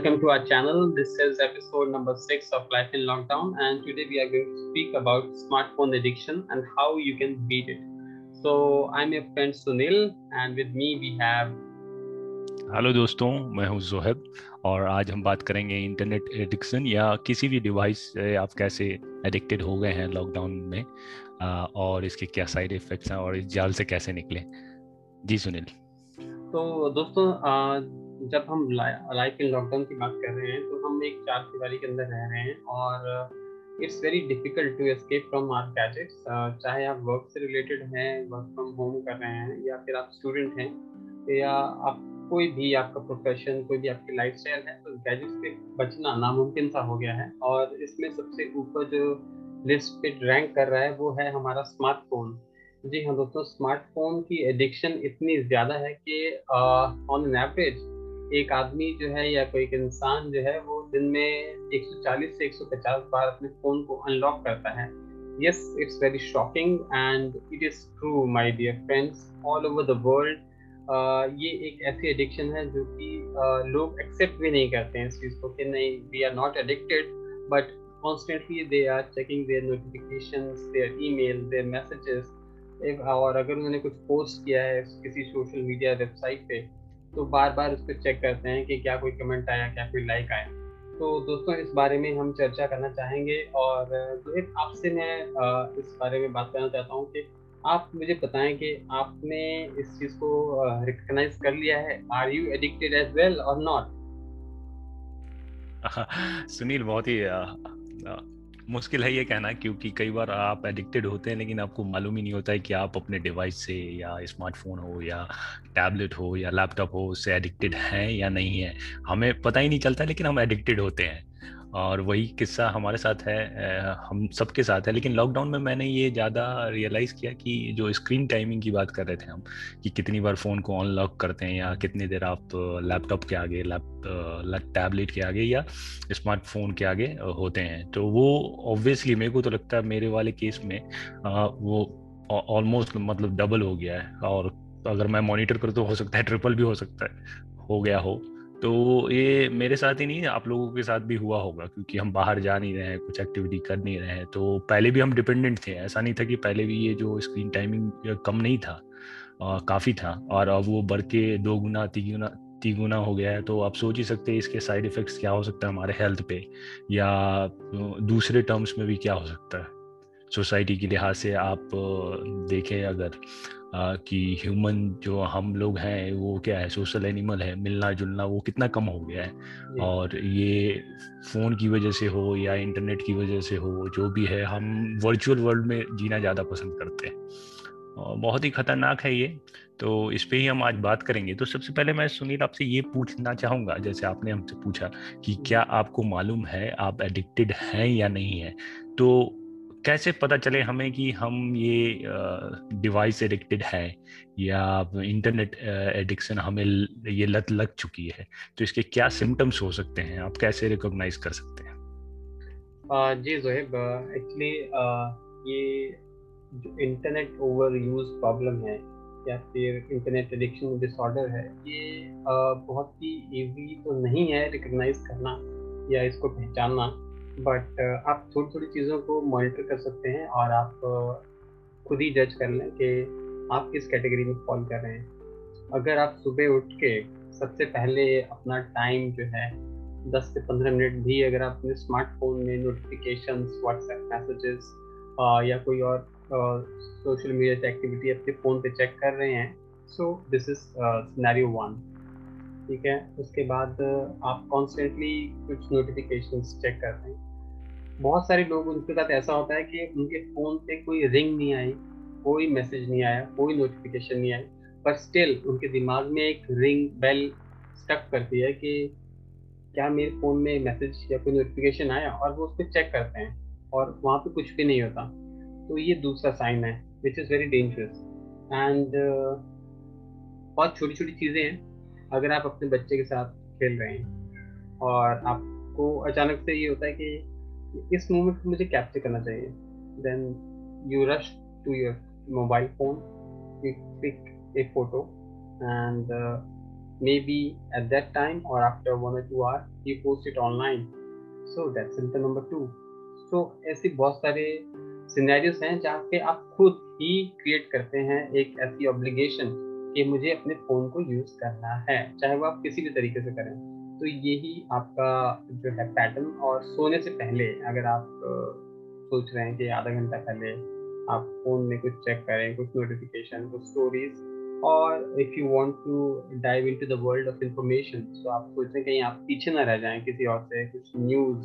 welcome to our channel. This is episode number six of Life in Lockdown, and today we are going to speak about smartphone addiction and how you can beat it. So, I'm your friend Sunil, and with me we have. Hello दोस्तों मैं हूँ जोहेब और आज हम बात करेंगे internet addiction या किसी भी डिवाइस से आप कैसे एडिक्टेड हो गए हैं लॉकडाउन में और इसके क्या साइड इफेक्ट्स हैं और इस जाल से कैसे निकले जी सुनील तो दोस्तों जब हम लाइफ इन लॉकडाउन की बात कर रहे हैं तो हम एक चार दीवारी के अंदर रह रहे हैं और it's very difficult to escape from our gadgets चाहे आप वर्क से रिलेटेड हैं वर्क फ्रॉम होम कर रहे हैं, या फिर आप स्टूडेंट हैं, या आप कोई भी आपका प्रोफेशन कोई भी आपकी लाइफ स्टाइल है तो गैजेट्स से बचना नामुमकिन सा हो गया है। और इसमें सबसे ऊपर जो लिस्ट पे रैंक कर रहा है, वो है हमारा स्मार्टफ़ोन जी हाँ दोस्तों स्मार्टफ़ोन की एडिक्शन इतनी ज़्यादा है कि ऑन एन एवरेज एक आदमी जो है या कोई एक इंसान जो है वो दिन में 140 से 150 बार अपने फ़ोन को अनलॉक करता है। Yes it's very shocking and it is true my dear friends all over the world ये एक ऐसी एडिक्शन है जो कि uh, लोग एक्सेप्ट भी नहीं करते हैं इस चीज़ को कि नहीं we are not addicted but constantly they are checking their notifications their email their messages. और अगर उन्होंने कुछ पोस्ट किया है किसी सोशल मीडिया वेबसाइट पे तो बार बार उस पर चेक करते हैं कि क्या कोई कमेंट आया, क्या कोई लाइक आया। तो दोस्तों, इस बारे में हम चर्चा करना चाहेंगे और रोहित आपसे मैं इस बारे में बात करना चाहता हूँ कि आप मुझे बताएँ कि आपने इस चीज़ को रिकग्नाइज कर लिया है। Are you addicted as well और नॉट सुनील, बहुत ही मुश्किल है ये कहना क्योंकि कई बार आप एडिक्टेड होते हैं, लेकिन आपको मालूम ही नहीं होता है कि आप अपने डिवाइस से या स्मार्टफ़ोन हो या टैबलेट हो या लैपटॉप हो, उससे एडिक्टेड हैं या नहीं है। हमें पता ही नहीं चलता, लेकिन हम एडिक्टेड होते हैं। और वही किस्सा हमारे साथ है हम सबके साथ है। लेकिन लॉकडाउन में मैंने ये ज़्यादा रियलाइज़ किया कि जो स्क्रीन टाइमिंग की बात कर रहे थे हम, कि कितनी बार फ़ोन को अनलॉक करते हैं या कितनी देर आप लैपटॉप के आगे लैप टैबलेट के आगे या स्मार्टफ़ोन के आगे होते हैं। तो वो ऑब्वियसली मेरे को तो लगता है मेरे वाले केस में वो ऑलमोस्ट मतलब डबल हो गया है। और अगर मैं मॉनिटर करूँ तो हो सकता है ट्रिपल भी हो सकता है, हो गया हो। तो ये मेरे साथ ही नहीं, आप लोगों के साथ भी हुआ होगा, क्योंकि हम बाहर जा नहीं रहे हैं, कुछ एक्टिविटी कर नहीं रहे हैं। तो पहले भी हम डिपेंडेंट थे, ऐसा नहीं था कि पहले भी ये जो स्क्रीन टाइमिंग कम नहीं था काफ़ी था। और अब वो बढ़ के दो गुना, तीन तिगुना हो गया है तो आप सोच ही सकते हैं इसके साइड इफ़ेक्ट्स क्या हो सकता है हमारे हेल्थ पे, या दूसरे टर्म्स में भी क्या हो सकता है। सोसाइटी के लिहाज से आप देखें अगर कि ह्यूमन जो हम लोग हैं वो क्या है सोशल एनिमल है मिलना जुलना वो कितना कम हो गया है। और ये फ़ोन की वजह से हो या इंटरनेट की वजह से हो जो भी है हम वर्चुअल वर्ल्ड में जीना ज़्यादा पसंद करते हैं। और बहुत ही ख़तरनाक है ये। तो इस पर ही हम आज बात करेंगे। तो सबसे पहले मैं सुनील आपसे ये पूछना चाहूँगा जैसे आपने हमसे पूछा कि क्या आपको मालूम है आप एडिक्टेड हैं या नहीं है? तो कैसे पता चले हमें कि हम ये डिवाइस एडिक्टेड है या इंटरनेट एडिक्शन हमें ये लत लग चुकी है? तो इसके क्या सिम्टम्स हो सकते हैं? आप कैसे रिकॉग्नाइज कर सकते हैं? uh, जी जोहेब एक्चुअली ये जो इंटरनेट ओवर यूज़ प्रॉब्लम है या फिर इंटरनेट एडिक्शन डिसऑर्डर है ये uh, बहुत ही इजी तो नहीं है रिकॉग्नाइज करना या इसको पहचानना। बट uh, आप थोड़ी थोड़ी चीज़ों को मॉनिटर कर सकते हैं और आप uh, खुद ही जज कर लें कि आप किस कैटेगरी में फॉल कर रहे हैं। अगर आप सुबह उठ के सबसे पहले अपना टाइम जो है 10 से 15 मिनट भी अगर आप अपने स्मार्टफ़ोन में नोटिफिकेशन व्हाट्सएप मैसेजेस या कोई और सोशल मीडिया एक्टिविटी अपने फ़ोन पे चेक कर रहे हैं so this is scenario one ठीक है? उसके बाद आप कॉन्स्टेंटली कुछ नोटिफिकेशन चेक कर रहे हैं। बहुत सारे लोग उनके साथ ऐसा होता है कि उनके फ़ोन पे कोई रिंग नहीं आई, कोई मैसेज नहीं आया, कोई नोटिफिकेशन नहीं आई पर स्टिल उनके दिमाग में एक रिंग बेल स्टक करती है कि क्या मेरे फ़ोन में मैसेज या कोई नोटिफिकेशन आया और वो उस पर चेक करते हैं और वहाँ पे कुछ भी नहीं होता। तो ये दूसरा साइन है which is very dangerous and बहुत छोटी छोटी चीज़ें हैं, अगर आप अपने बच्चे के साथ खेल रहे हैं और आपको अचानक से ये होता है कि इस मोमेंट को मुझे कैप्चर करना चाहिए। Then you rush to your mobile phone you pick a photo and maybe at that time or after one or two hours he post it online. So that's symptom number two. So ऐसे बहुत सारे scenarios हैं जहाँ पे आप खुद ही create करते हैं एक ऐसी ऑब्लिगेशन कि मुझे अपने फ़ोन को यूज़ करना है, चाहे वो आप किसी भी तरीके से करें। तो यही आपका जो है पैटर्न और सोने से पहले अगर आप सोच रहे हैं कि आधा घंटा पहले आप फ़ोन में कुछ चेक करें, कुछ नोटिफिकेशन कुछ स्टोरीज और if you want to dive into the world of information तो आप सोच रहे कहीं आप पीछे ना रह जाएँ किसी और से, कुछ न्यूज़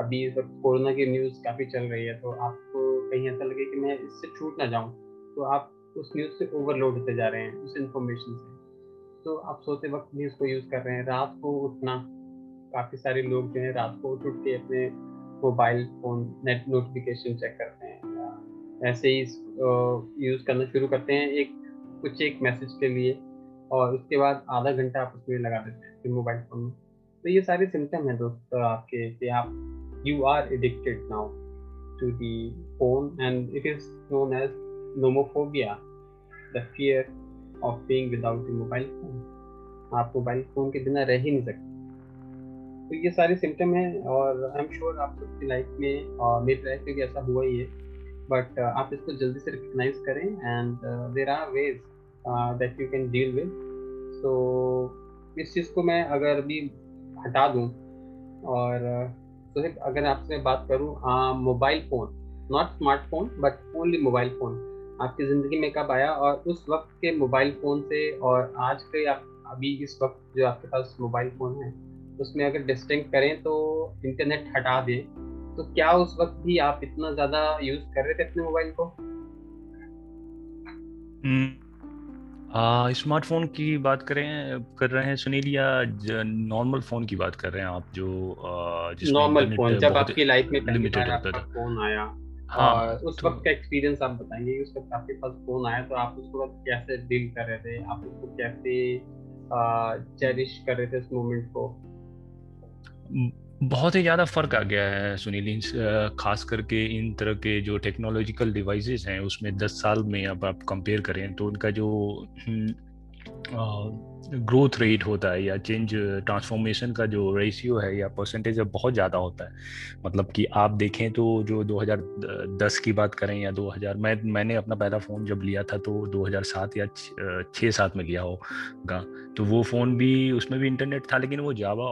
अभी इस वक्त कोरोना की न्यूज़ काफ़ी चल रही है तो आपको कहीं ऐसा लगे कि मैं इससे छूट ना जाऊँ तो आप उस न्यूज़ से ओवरलोड होते जा रहे हैं, उस इन्फॉर्मेशन से। तो आप सोते वक्त भी को यूज़ कर रहे हैं। रात को उठना, काफ़ी सारे लोग जो है रात को उठ उठ के अपने mobile phone net notification check करते हैं। ऐसे ही यूज़ करना शुरू करते हैं एक, कुछ एक मैसेज के लिए और उसके बाद आधा घंटा आप उसमें लगा देते हैं फिर मोबाइल फ़ोन में। तो ये सारे सिम्टम हैं दोस्तों आपके कि आप you are addicted now to the phone and it is known as nomophobia the fear of being without mobile phone आप मोबाइल फ़ोन के बिना रह ही नहीं सकते। तो ये सारे सिम्टम हैं और आई एम श्योर आप सबकी लाइफ में और मेरी लाइफ में भी ऐसा हुआ ही है। बट uh, आप इसको जल्दी से रिकग्नाइज करें and there are ways that you can deal with so इस चीज़ को मैं अगर अभी हटा दूँ और तो अगर आपसे बात करूँ mobile phone not smartphone but only mobile phone आपकी ज़िंदगी में कब आया और उस वक्त के मोबाइल फ़ोन से और आज के आप अभी इस वक्त जो आपके पास मोबाइल फ़ोन है उसमें अगर डिस्टिंग करें तो इंटरनेट हटा दें। तो क्या उस वक्त भी आप इतना ज़्यादा यूज़ कर रहे थे अपने मोबाइल को? हम्म। स्मार्टफ़ोन की बात करें कर रहे हैं सुनील या नॉर्मल फ़ोन की बात कर रहे हैं आप जो नॉर्मल फ़ोन जब आपकी लाइफ में लिमिटेड होता था। फ़ोन आया। हाँ। और उस तो, वक्त का एक्सपीरियंस आप बताएँगे उस वक्त आपके पास फ़ोन आया तो आप उस वक्त कैसे डील कर रहे थे? आप उसको कैसे चेरिश कर रहे थे उस मोमेंट को? बहुत ही ज़्यादा फ़र्क आ गया है सुनील इन खास करके इन तरह के जो टेक्नोलॉजिकल डिवाइसेस हैं उसमें 10 साल में अब आप कंपेयर करें तो उनका जो हम्म, ग्रोथ रेट होता है या चेंज ट्रांसफॉर्मेशन का जो रेशियो है या परसेंटेज है बहुत ज़्यादा होता है। मतलब कि आप देखें तो जो 2010 की बात करें या 2000 मैं मैंने अपना पहला फ़ोन जब लिया था तो 2007 या छः सात में लिया होगा। तो वो फ़ोन भी उसमें भी इंटरनेट था लेकिन वो जावा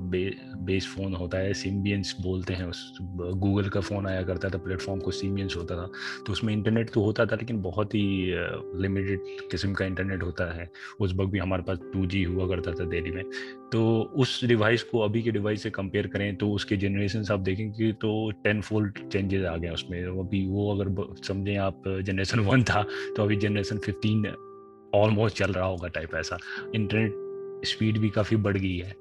बे, बेस फ़ोन होता है सिम्बियंस बोलते हैं उस गूगल का फ़ोन आया करता था प्लेटफॉर्म को सिम्बियंस होता था। तो उसमें इंटरनेट तो होता था लेकिन बहुत ही लिमिटेड किस्म का इंटरनेट होता है। उस वक्त भी हमारे पास टू जी हुआ करता था दिल्ली में। तो उस डिवाइस को अभी के डिवाइस से कंपेयर करें तो उसके जनरेशन आप देखेंगे तो टेन फोल्ड चेंजेस आ गए उसमें। अभी वो अगर समझें आप जनरेशन वन था तो अभी जनरेशन फिफ्टीन ऑलमोस्ट चल रहा होगा टाइप ऐसा। इंटरनेट स्पीड भी काफ़ी बढ़ गई है।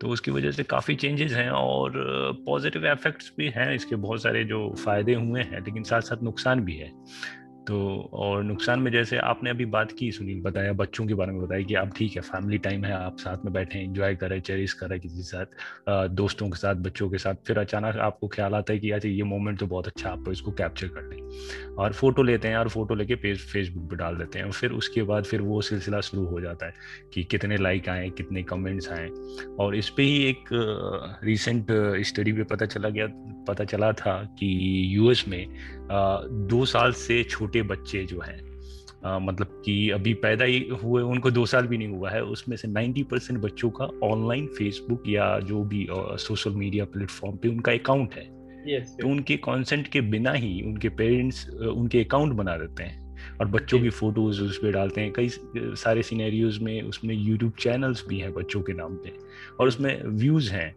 तो उसकी वजह से काफ़ी चेंजेस हैं और पॉजिटिव इफेक्ट्स भी हैं। इसके बहुत सारे जो फ़ायदे हुए हैं, लेकिन साथ साथ नुकसान भी है। तो और नुकसान में जैसे आपने अभी बात की सुनील बताया, बच्चों के बारे में बताया कि अब ठीक है फैमिली टाइम है, आप साथ में बैठे इंजॉय करें चेरिस करें किसी के साथ दोस्तों के साथ, बच्चों के साथ, फिर अचानक आपको ख्याल आता है कि अच्छा ये मोमेंट तो बहुत अच्छा आपको इसको कैप्चर कर लें और फ़ोटो लेते हैं और फ़ोटो लेके पेज फेसबुक पर डाल देते हैं। फिर उसके बाद फिर वो सिलसिला शुरू हो जाता है कि कितने लाइक आए कितने कमेंट्स आए। और इस पर ही एक रिसेंट स्टडी में पता चला गया पता चला था कि यूएस में दो साल से छोटे बच्चे जो हैं आ, मतलब कि अभी पैदा ही हुए उनको दो साल भी नहीं हुआ है उसमें से 90 परसेंट बच्चों का ऑनलाइन फेसबुक या जो भी सोशल मीडिया प्लेटफॉर्म पे उनका अकाउंट है। Yes, तो उनके कॉन्सेंट के बिना ही उनके पेरेंट्स उनके अकाउंट बना देते हैं और बच्चों की फ़ोटोज़ उस पर डालते हैं। कई सारे सीनेरियोज में उसमें यूट्यूब चैनल्स भी हैं बच्चों के नाम पे और उसमें व्यूज़ हैं।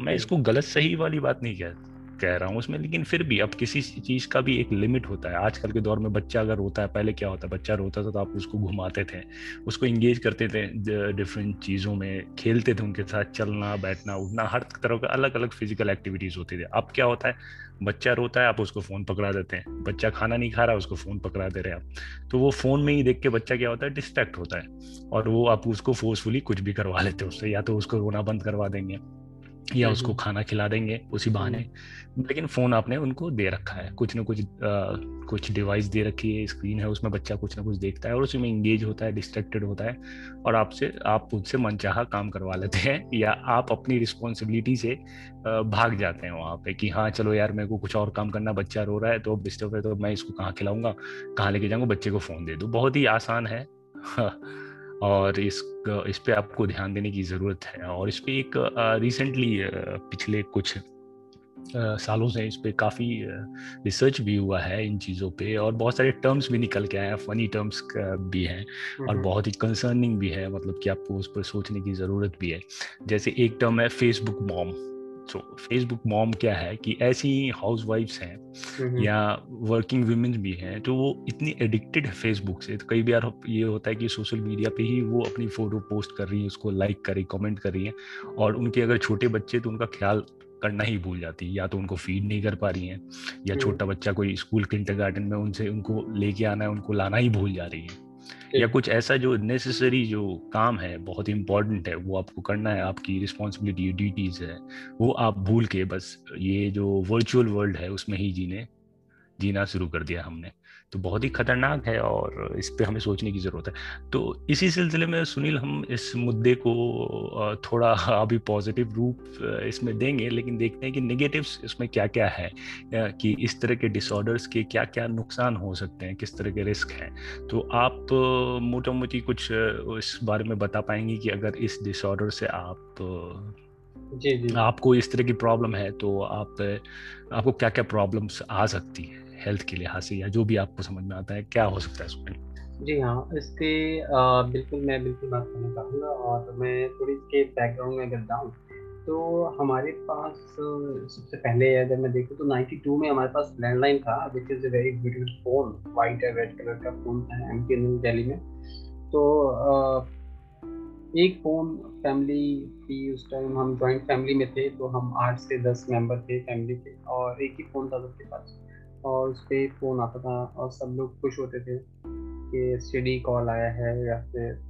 मैं इसको गलत सही वाली बात नहीं कहता। कह रहा हूँ उसमें, लेकिन फिर भी अब किसी चीज़ का भी एक लिमिट होता है। आजकल के दौर में बच्चा अगर रोता है, पहले क्या होता है बच्चा रोता था तो आप उसको घुमाते थे, उसको इंगेज करते थे डिफरेंट चीज़ों में, खेलते थे उनके साथ, चलना, बैठना, उठना, हर तरह का अलग अलग फ़िज़िकल एक्टिविटीज़ होती थी। अब क्या होता है, बच्चा रोता है, आप उसको फ़ोन पकड़ा देते हैं। बच्चा खाना नहीं खा रहा, उसको फ़ोन पकड़ा दे रहे हैं आप। तो वो फ़ोन में ही देख के बच्चा क्या होता है डिस्ट्रैक्ट होता है। और वो आप उसको फोर्सफुली कुछ भी करवा लेते हैं उससे, या तो उसको रोना बंद करवा देंगे। या उसको खाना खिला देंगे उसी बहाने। लेकिन फ़ोन आपने उनको दे रखा है। कुछ ना कुछ आ, कुछ डिवाइस दे रखी है स्क्रीन है उसमें बच्चा कुछ ना कुछ देखता है और उसी में इंगेज होता है डिस्ट्रैक्टेड होता है और आपसे आप उससे मनचाहा काम करवा लेते हैं या आप अपनी रिस्पॉन्सिबिलिटी से भाग जाते हैं वहाँ पे कि हाँ चलो यार मेरे को कुछ और काम करना बच्चा रो रहा है तो अब डिस्टर्ब है तो मैं इसको कहाँ खिलाऊँगा? कहाँ लेके जाऊँगा? बच्चे को फ़ोन दे दूँ। बहुत ही आसान है। और इस इस पे आपको ध्यान देने की ज़रूरत है। और इस पे एक रिसेंटली पिछले कुछ सालों से इस पर काफ़ी रिसर्च भी हुआ है इन चीज़ों पे और बहुत सारे टर्म्स भी निकल के आए हैं। फनी टर्म्स भी हैं और बहुत ही कंसर्निंग भी है। मतलब कि आपको उस पर सोचने की ज़रूरत भी है। जैसे एक टर्म है Facebook mom so Facebook mom क्या है कि ऐसी हाउस वाइफ्स हैं या वर्किंग वुमेन भी हैं तो वो इतनी एडिक्टेड है फेसबुक से। तो कई बार ये होता है कि सोशल मीडिया पे ही वो अपनी फ़ोटो पोस्ट कर रही है उसको लाइक कर रही कमेंट कर रही है और उनके अगर छोटे बच्चे तो उनका ख्याल करना ही भूल जाती है। या तो उनको फ़ीड नहीं कर पा रही हैं या छोटा बच्चा कोई स्कूल किंडर में उनसे उनको लेके आना है उनको लाना ही भूल जा रही है। या कुछ ऐसा जो नेसेसरी जो काम है बहुत इंपॉर्टेंट है वो आपको करना है आपकी रिस्पॉन्सिबिलिटी ड्यूटीज़ है वो आप भूल के बस ये जो वर्चुअल वर्ल्ड है उसमें ही जीने जीना शुरू कर दिया हमने। तो बहुत ही खतरनाक है और इस पर हमें सोचने की ज़रूरत है। तो इसी सिलसिले में सुनील हम इस मुद्दे को थोड़ा अभी पॉजिटिव रूप इसमें देंगे लेकिन देखते हैं कि नेगेटिव्स इसमें क्या क्या है कि इस तरह के डिसऑर्डर्स के क्या क्या नुकसान हो सकते हैं किस तरह के रिस्क हैं। तो आप मोटा मोटी कुछ इस बारे में बता पाएँगे कि अगर इस डिसऑर्डर से आप जी जी। आपको इस तरह की प्रॉब्लम है तो आप आपको क्या क्या प्रॉब्लम्स आ सकती हैं? हेल्थ के लिहाज से या जो भी आपको समझ में आता है, क्या हो सकता है उसमें? जी हाँ इसके बिल्कुल मैं बिल्कुल बात करना चाहूँगा और मैं थोड़ी इसके बैकग्राउंड में अगर जाऊँ तो हमारे पास, सबसे पहले अगर मैं देखूँ तो 92 में हमारे पास लैंडलाइन था which is a very beautiful phone white and red colour का फ़ोन था एम टी दिल्ली में। तो एक फ़ोन फैमिली थी उस टाइम हम जॉइंट फैमिली में थे तो हम आठ से दस मेंबर थे फैमिली के और एक ही फ़ोन था सबके पास। और उस पर फ़ोन आता था और सब लोग खुश होते थे कि स्टडी कॉल आया है या फिर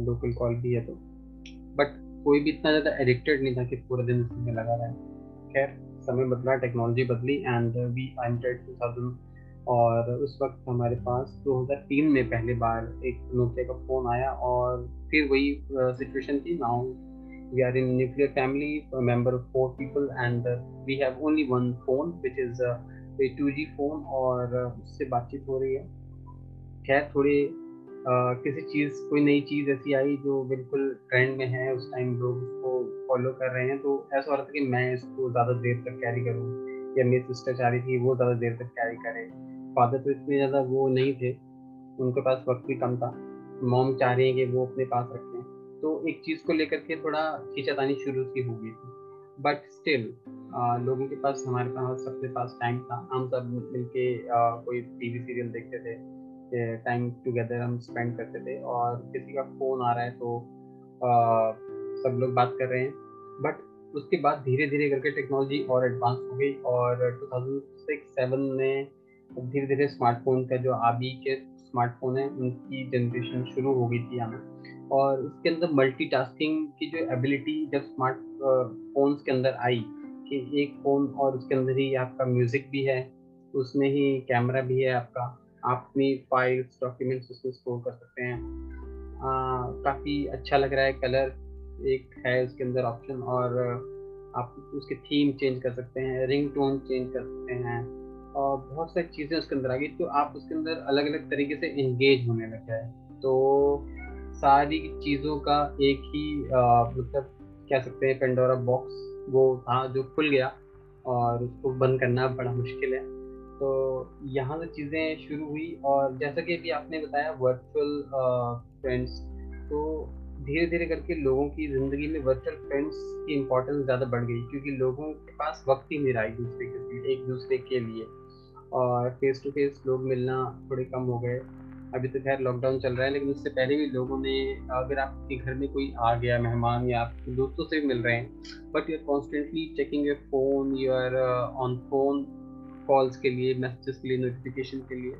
लोकल कॉल भी है तो। बट कोई भी इतना ज़्यादा एडिक्टेड नहीं था कि पूरे दिन उसमें लगा रहा। है खैर, समय बदला टेक्नोलॉजी बदली and we entered two thousand और उस वक्त हमारे पास 2003 में पहली बार एक नोकिया का फ़ोन आया और फिर वही सिचुएशन थी। Now we are in nuclear family member of four people and we have only one phone which is पे टू जी फ़ोन और उससे बातचीत हो रही है। खैर, थोड़ी किसी चीज़, कोई नई चीज़ ऐसी आई जो बिल्कुल ट्रेंड में है, उस टाइम लोग उसको फॉलो कर रहे हैं तो ऐसा हो रहा था कि मैं इसको ज़्यादा देर तक कैरी करूँ, या मेरी सिस्टर चाह रही थी, वो ज़्यादा देर तक कैरी करे। फादर तो इतने ज़्यादा वो नहीं थे, उनके पास वक्त भी कम था। मॉम चाह रही है कि वो अपने पास रखें। तो एक चीज़ को लेकर के थोड़ा खींचातानी शुरू सी हो गई थी बट स्टिल लोगों के पास हमारे पास सबके पास टाइम था। हम सब मिलके कोई टीवी सीरियल देखते थे टाइम टुगेदर हम स्पेंड करते थे। और किसी का फ़ोन आ रहा है तो आ, सब लोग बात कर रहे हैं। बट उसके बाद धीरे धीरे करके टेक्नोलॉजी और एडवांस हो गई और 2006-7 में धीरे धीरे स्मार्टफ़ोन का जो अभी के स्मार्टफ़ोन है उनकी जनरेशन शुरू हो गई थी हमें और उसके अंदर मल्टीटास्किंग की जो एबिलिटी जब स्मार्ट फोन्स के अंदर आई कि एक फ़ोन और उसके अंदर ही आपका म्यूज़िक भी है, उसमें ही कैमरा भी है आपका, आप अपनी फाइल्स डॉक्यूमेंट्स उसमें स्टोर कर सकते हैं। काफ़ी अच्छा लग रहा है कलर एक है उसके अंदर ऑप्शन और आप उसके थीम चेंज कर सकते हैं रिंग टोन चेंज कर सकते हैं और बहुत सारी चीज़ें उसके अंदर आ गई तो आप उसके अंदर अलग अलग तरीके से इंगेज होने लग जाए। तो सारी चीज़ों का एक ही मतलब कह सकते हैं पेंडोरा बॉक्स वो था जो खुल गया और उसको बंद करना बड़ा मुश्किल है। तो यहाँ से चीज़ें शुरू हुई और जैसा कि अभी आपने बताया वर्चुअल फ्रेंड्स तो धीरे धीरे करके लोगों की ज़िंदगी में वर्चुअल फ्रेंड्स की इम्पोर्टेंस ज़्यादा बढ़ गई क्योंकि लोगों के पास वक्त ही नहीं रहा एक दूसरे के लिए, एक दूसरे के लिए। और फेस टू फेस लोग मिलना थोड़े कम हो गए। अभी तो खैर लॉकडाउन चल रहा है, लेकिन उससे पहले भी लोगों ने, अगर आपके घर में कोई आ गया मेहमान या आप दोस्तों से मिल रहे हैं but you are constantly checking your phone you are on phone calls के लिए मैसेजेस के लिए नोटिफिकेशन के लिए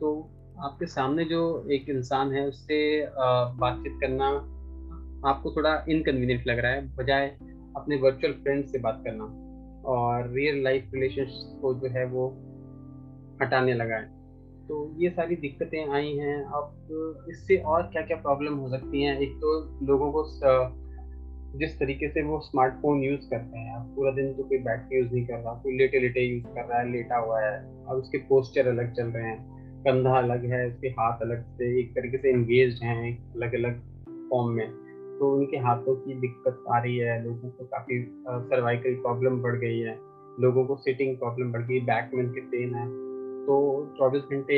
तो आपके सामने जो एक इंसान है, उससे बातचीत करना आपको थोड़ा इनकन्वीनियंट लग रहा है, बजाय अपने वर्चुअल फ्रेंड से बात करना, और रियल लाइफ रिलेशन को जो है वो हटाने लगा है। तो ये सारी दिक्कतें आई हैं। अब इससे और क्या क्या प्रॉब्लम हो सकती हैं? एक तो लोगों को जिस तरीके से वो स्मार्टफ़ोन यूज़ करते हैं पूरा दिन तो कोई बैठ के यूज़ नहीं कर रहा, कोई लेटे लेटे यूज़ कर रहा है, लेटा हुआ है अब उसके पोस्चर अलग चल रहे हैं। कंधा अलग है, उसके हाथ अलग से, एक तरीके से इंगेज हैं अलग अलग फॉर्म में। तो उनके हाथों की दिक्कत आ रही है, लोगों को काफ़ी सर्वाइकल प्रॉब्लम बढ़ गई है। लोगों को सिटिंग प्रॉब्लम बढ़ गई बैक में उनके पेन है। तो चौबीस घंटे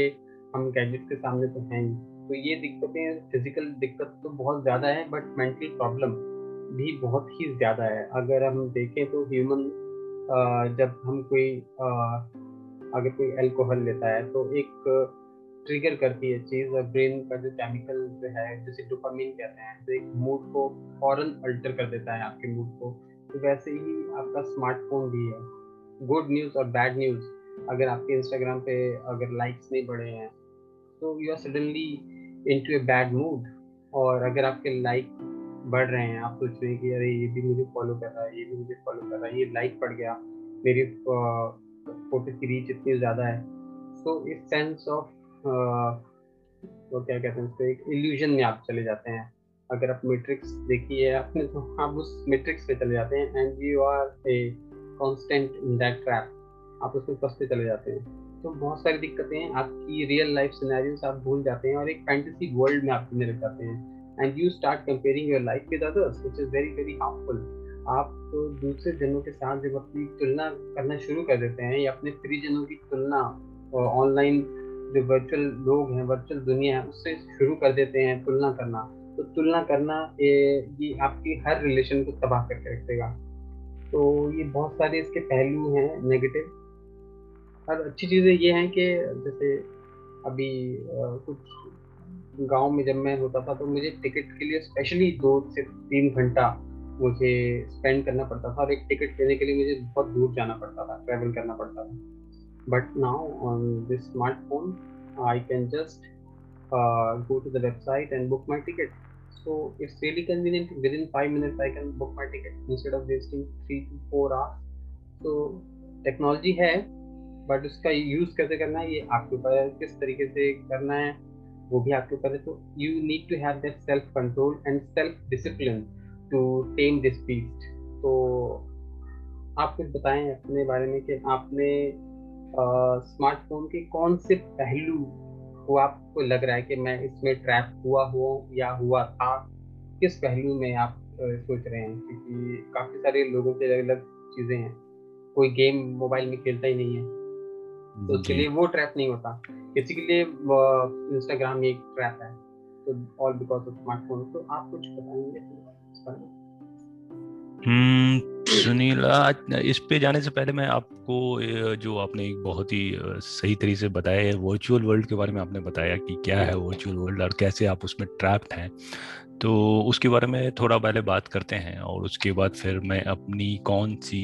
हम गैजेट के सामने तो हैं तो ये दिक्कतें फ़िज़िकल दिक्कत तो बहुत ज़्यादा है बट मेंटल प्रॉब्लम भी बहुत ही ज़्यादा है। अगर हम देखें तो ह्यूमन जब हम कोई अगर कोई अल्कोहल लेता है तो एक ट्रिगर करती है चीज़, और ब्रेन का जो केमिकल जो है, जैसे डोपामिन कहते हैं तो एक मूड को फॉरन अल्टर कर देता है आपके मूड को। तो वैसे ही आपका स्मार्टफ़ोन भी है। गुड न्यूज़ और बैड न्यूज़ अगर आपके इंस्टाग्राम पे अगर लाइक्स नहीं बढ़े हैं तो you are suddenly into a bad mood और अगर आपके लाइक बढ़ रहे हैं, आप सोच रहे हैं कि अरे ये भी मुझे फॉलो कर रहा है, ये भी मुझे फॉलो कर रहा है, ये लाइक बढ़ गया, मेरी फ़ोटो की रीच इतनी ज़्यादा है सो इस सेंस ऑफ़ वो क्या कहते हैं उसको, एक इल्यूजन में आप चले जाते हैं। अगर आप मेट्रिक्स देखिए, आपने तो आप उस मेट्रिक्स पे चले जाते हैं and you are a constant in that trap आप उसमें फंसते चले जाते हैं। तो बहुत सारी दिक्कतें हैं, आपकी रियल लाइफ सिनेरियोस आप भूल जाते हैं और एक फैंटेसी वर्ल्ड में आप जीने लग जाते हैं। And you start comparing your life with others which is very very harmful आप तो दूसरे जनों के साथ जब अपनी तुलना करना शुरू कर देते हैं या अपने प्रियजनों की तुलना ऑनलाइन जो वर्चुअल लोग हैं वर्चुअल दुनिया है, उससे शुरू कर देते हैं तुलना करना। तो तुलना करना ये आपकी हर रिलेशन को तबाह करके रखेगा तो ये बहुत सारे इसके पहलू हैं नेगेटिव और अच्छी चीज़ें ये हैं कि जैसे अभी कुछ गाँव में जब मैं होता था तो मुझे टिकट के लिए स्पेशली दो से तीन घंटा मुझे स्पेंड करना पड़ता था और एक टिकट लेने के लिए मुझे बहुत दूर जाना पड़ता था ट्रैवल करना पड़ता था। But now on this smartphone I can just go to the website and book my ticket so it's really convenient within five minutes I can book my ticket instead of wasting three to four hours तो technology है but उसका use कैसे करना है? ये आपके ऊपर है। किस तरीके से करना है? वो भी आपके ऊपर है। तो you need to have that self control and self discipline to tame this beast तो आप कुछ बताएँ अपने बारे में कि आपने स्मार्टफ़ोन के कौन से पहलू को आपको लग रहा है कि मैं इसमें ट्रैप हुआ हो या हुआ था? किस पहलू में आप सोच रहे हैं? क्योंकि काफ़ी सारे लोगों के अलग अलग चीज़ें हैं। कोई गेम मोबाइल में खेलता ही नहीं है। तो उसके लिए वो ट्रैप नहीं होता। किसी के लिए इंस्टाग्राम एक ट्रैप है। तो ऑल बिकॉज़ ऑफ़ स्मार्टफ़ोन तो आप कुछ बताएँगे हम्म सुनील इस पे जाने से पहले मैं आपको जो आपने एक बहुत ही सही तरीके से बताया है वर्चुअल वर्ल्ड के बारे में आपने बताया कि क्या है वर्चुअल वर्ल्ड और कैसे आप उसमें ट्रैप्ड हैं। तो उसके बारे में थोड़ा पहले बात करते हैं और उसके बाद फिर मैं अपनी कौन सी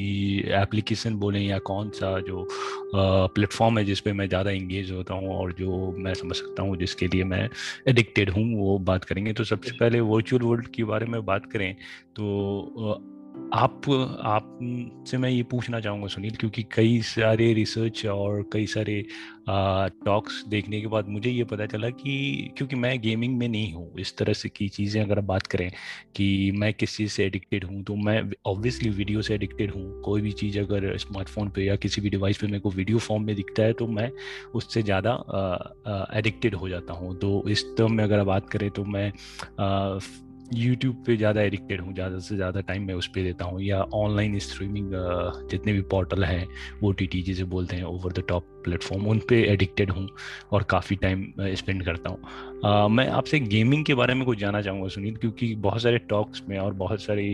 एप्लीकेशन बोलें या कौन सा जो प्लेटफॉर्म है जिस पे मैं ज़्यादा इंगेज होता हूँ और जो मैं समझ सकता हूँ, जिसके लिए मैं एडिक्टेड हूँ, वो बात करेंगे। तो सबसे पहले वर्चुअल वर्ल्ड के बारे में बात करें तो आप आप से मैं ये पूछना चाहूँगा सुनील, क्योंकि कई सारे रिसर्च और कई सारे टॉक्स देखने के बाद मुझे ये पता चला कि क्योंकि मैं गेमिंग में नहीं हूँ, इस तरह से की चीज़ें अगर बात करें कि मैं किस चीज़ से एडिक्टेड हूँ तो मैं ऑब्वियसली वीडियो से एडिक्टेड हूँ। कोई भी चीज़ अगर स्मार्टफ़ोन पे या किसी भी डिवाइस पे मेरे को वीडियो फॉर्म में दिखता है तो मैं उससे ज़्यादा एडिक्टेड हो जाता हूँ। तो इस टर्म में अगर बात करें तो मैं यूट्यूब पे ज़्यादा एडिक्टेड हूँ, ज़्यादा से ज़्यादा टाइम मैं उस पर देता हूँ या ऑनलाइन स्ट्रीमिंग जितने भी पोर्टल हैं ओ टी टी जिसे बोलते हैं ओवर द टॉप प्लेटफॉर्म उन पर एडिक्टेड हूँ और काफ़ी टाइम स्पेंड करता हूँ। मैं आपसे गेमिंग के बारे में कुछ जानना चाहूँगा सुनील, क्योंकि बहुत सारे टॉक्स में और बहुत सारे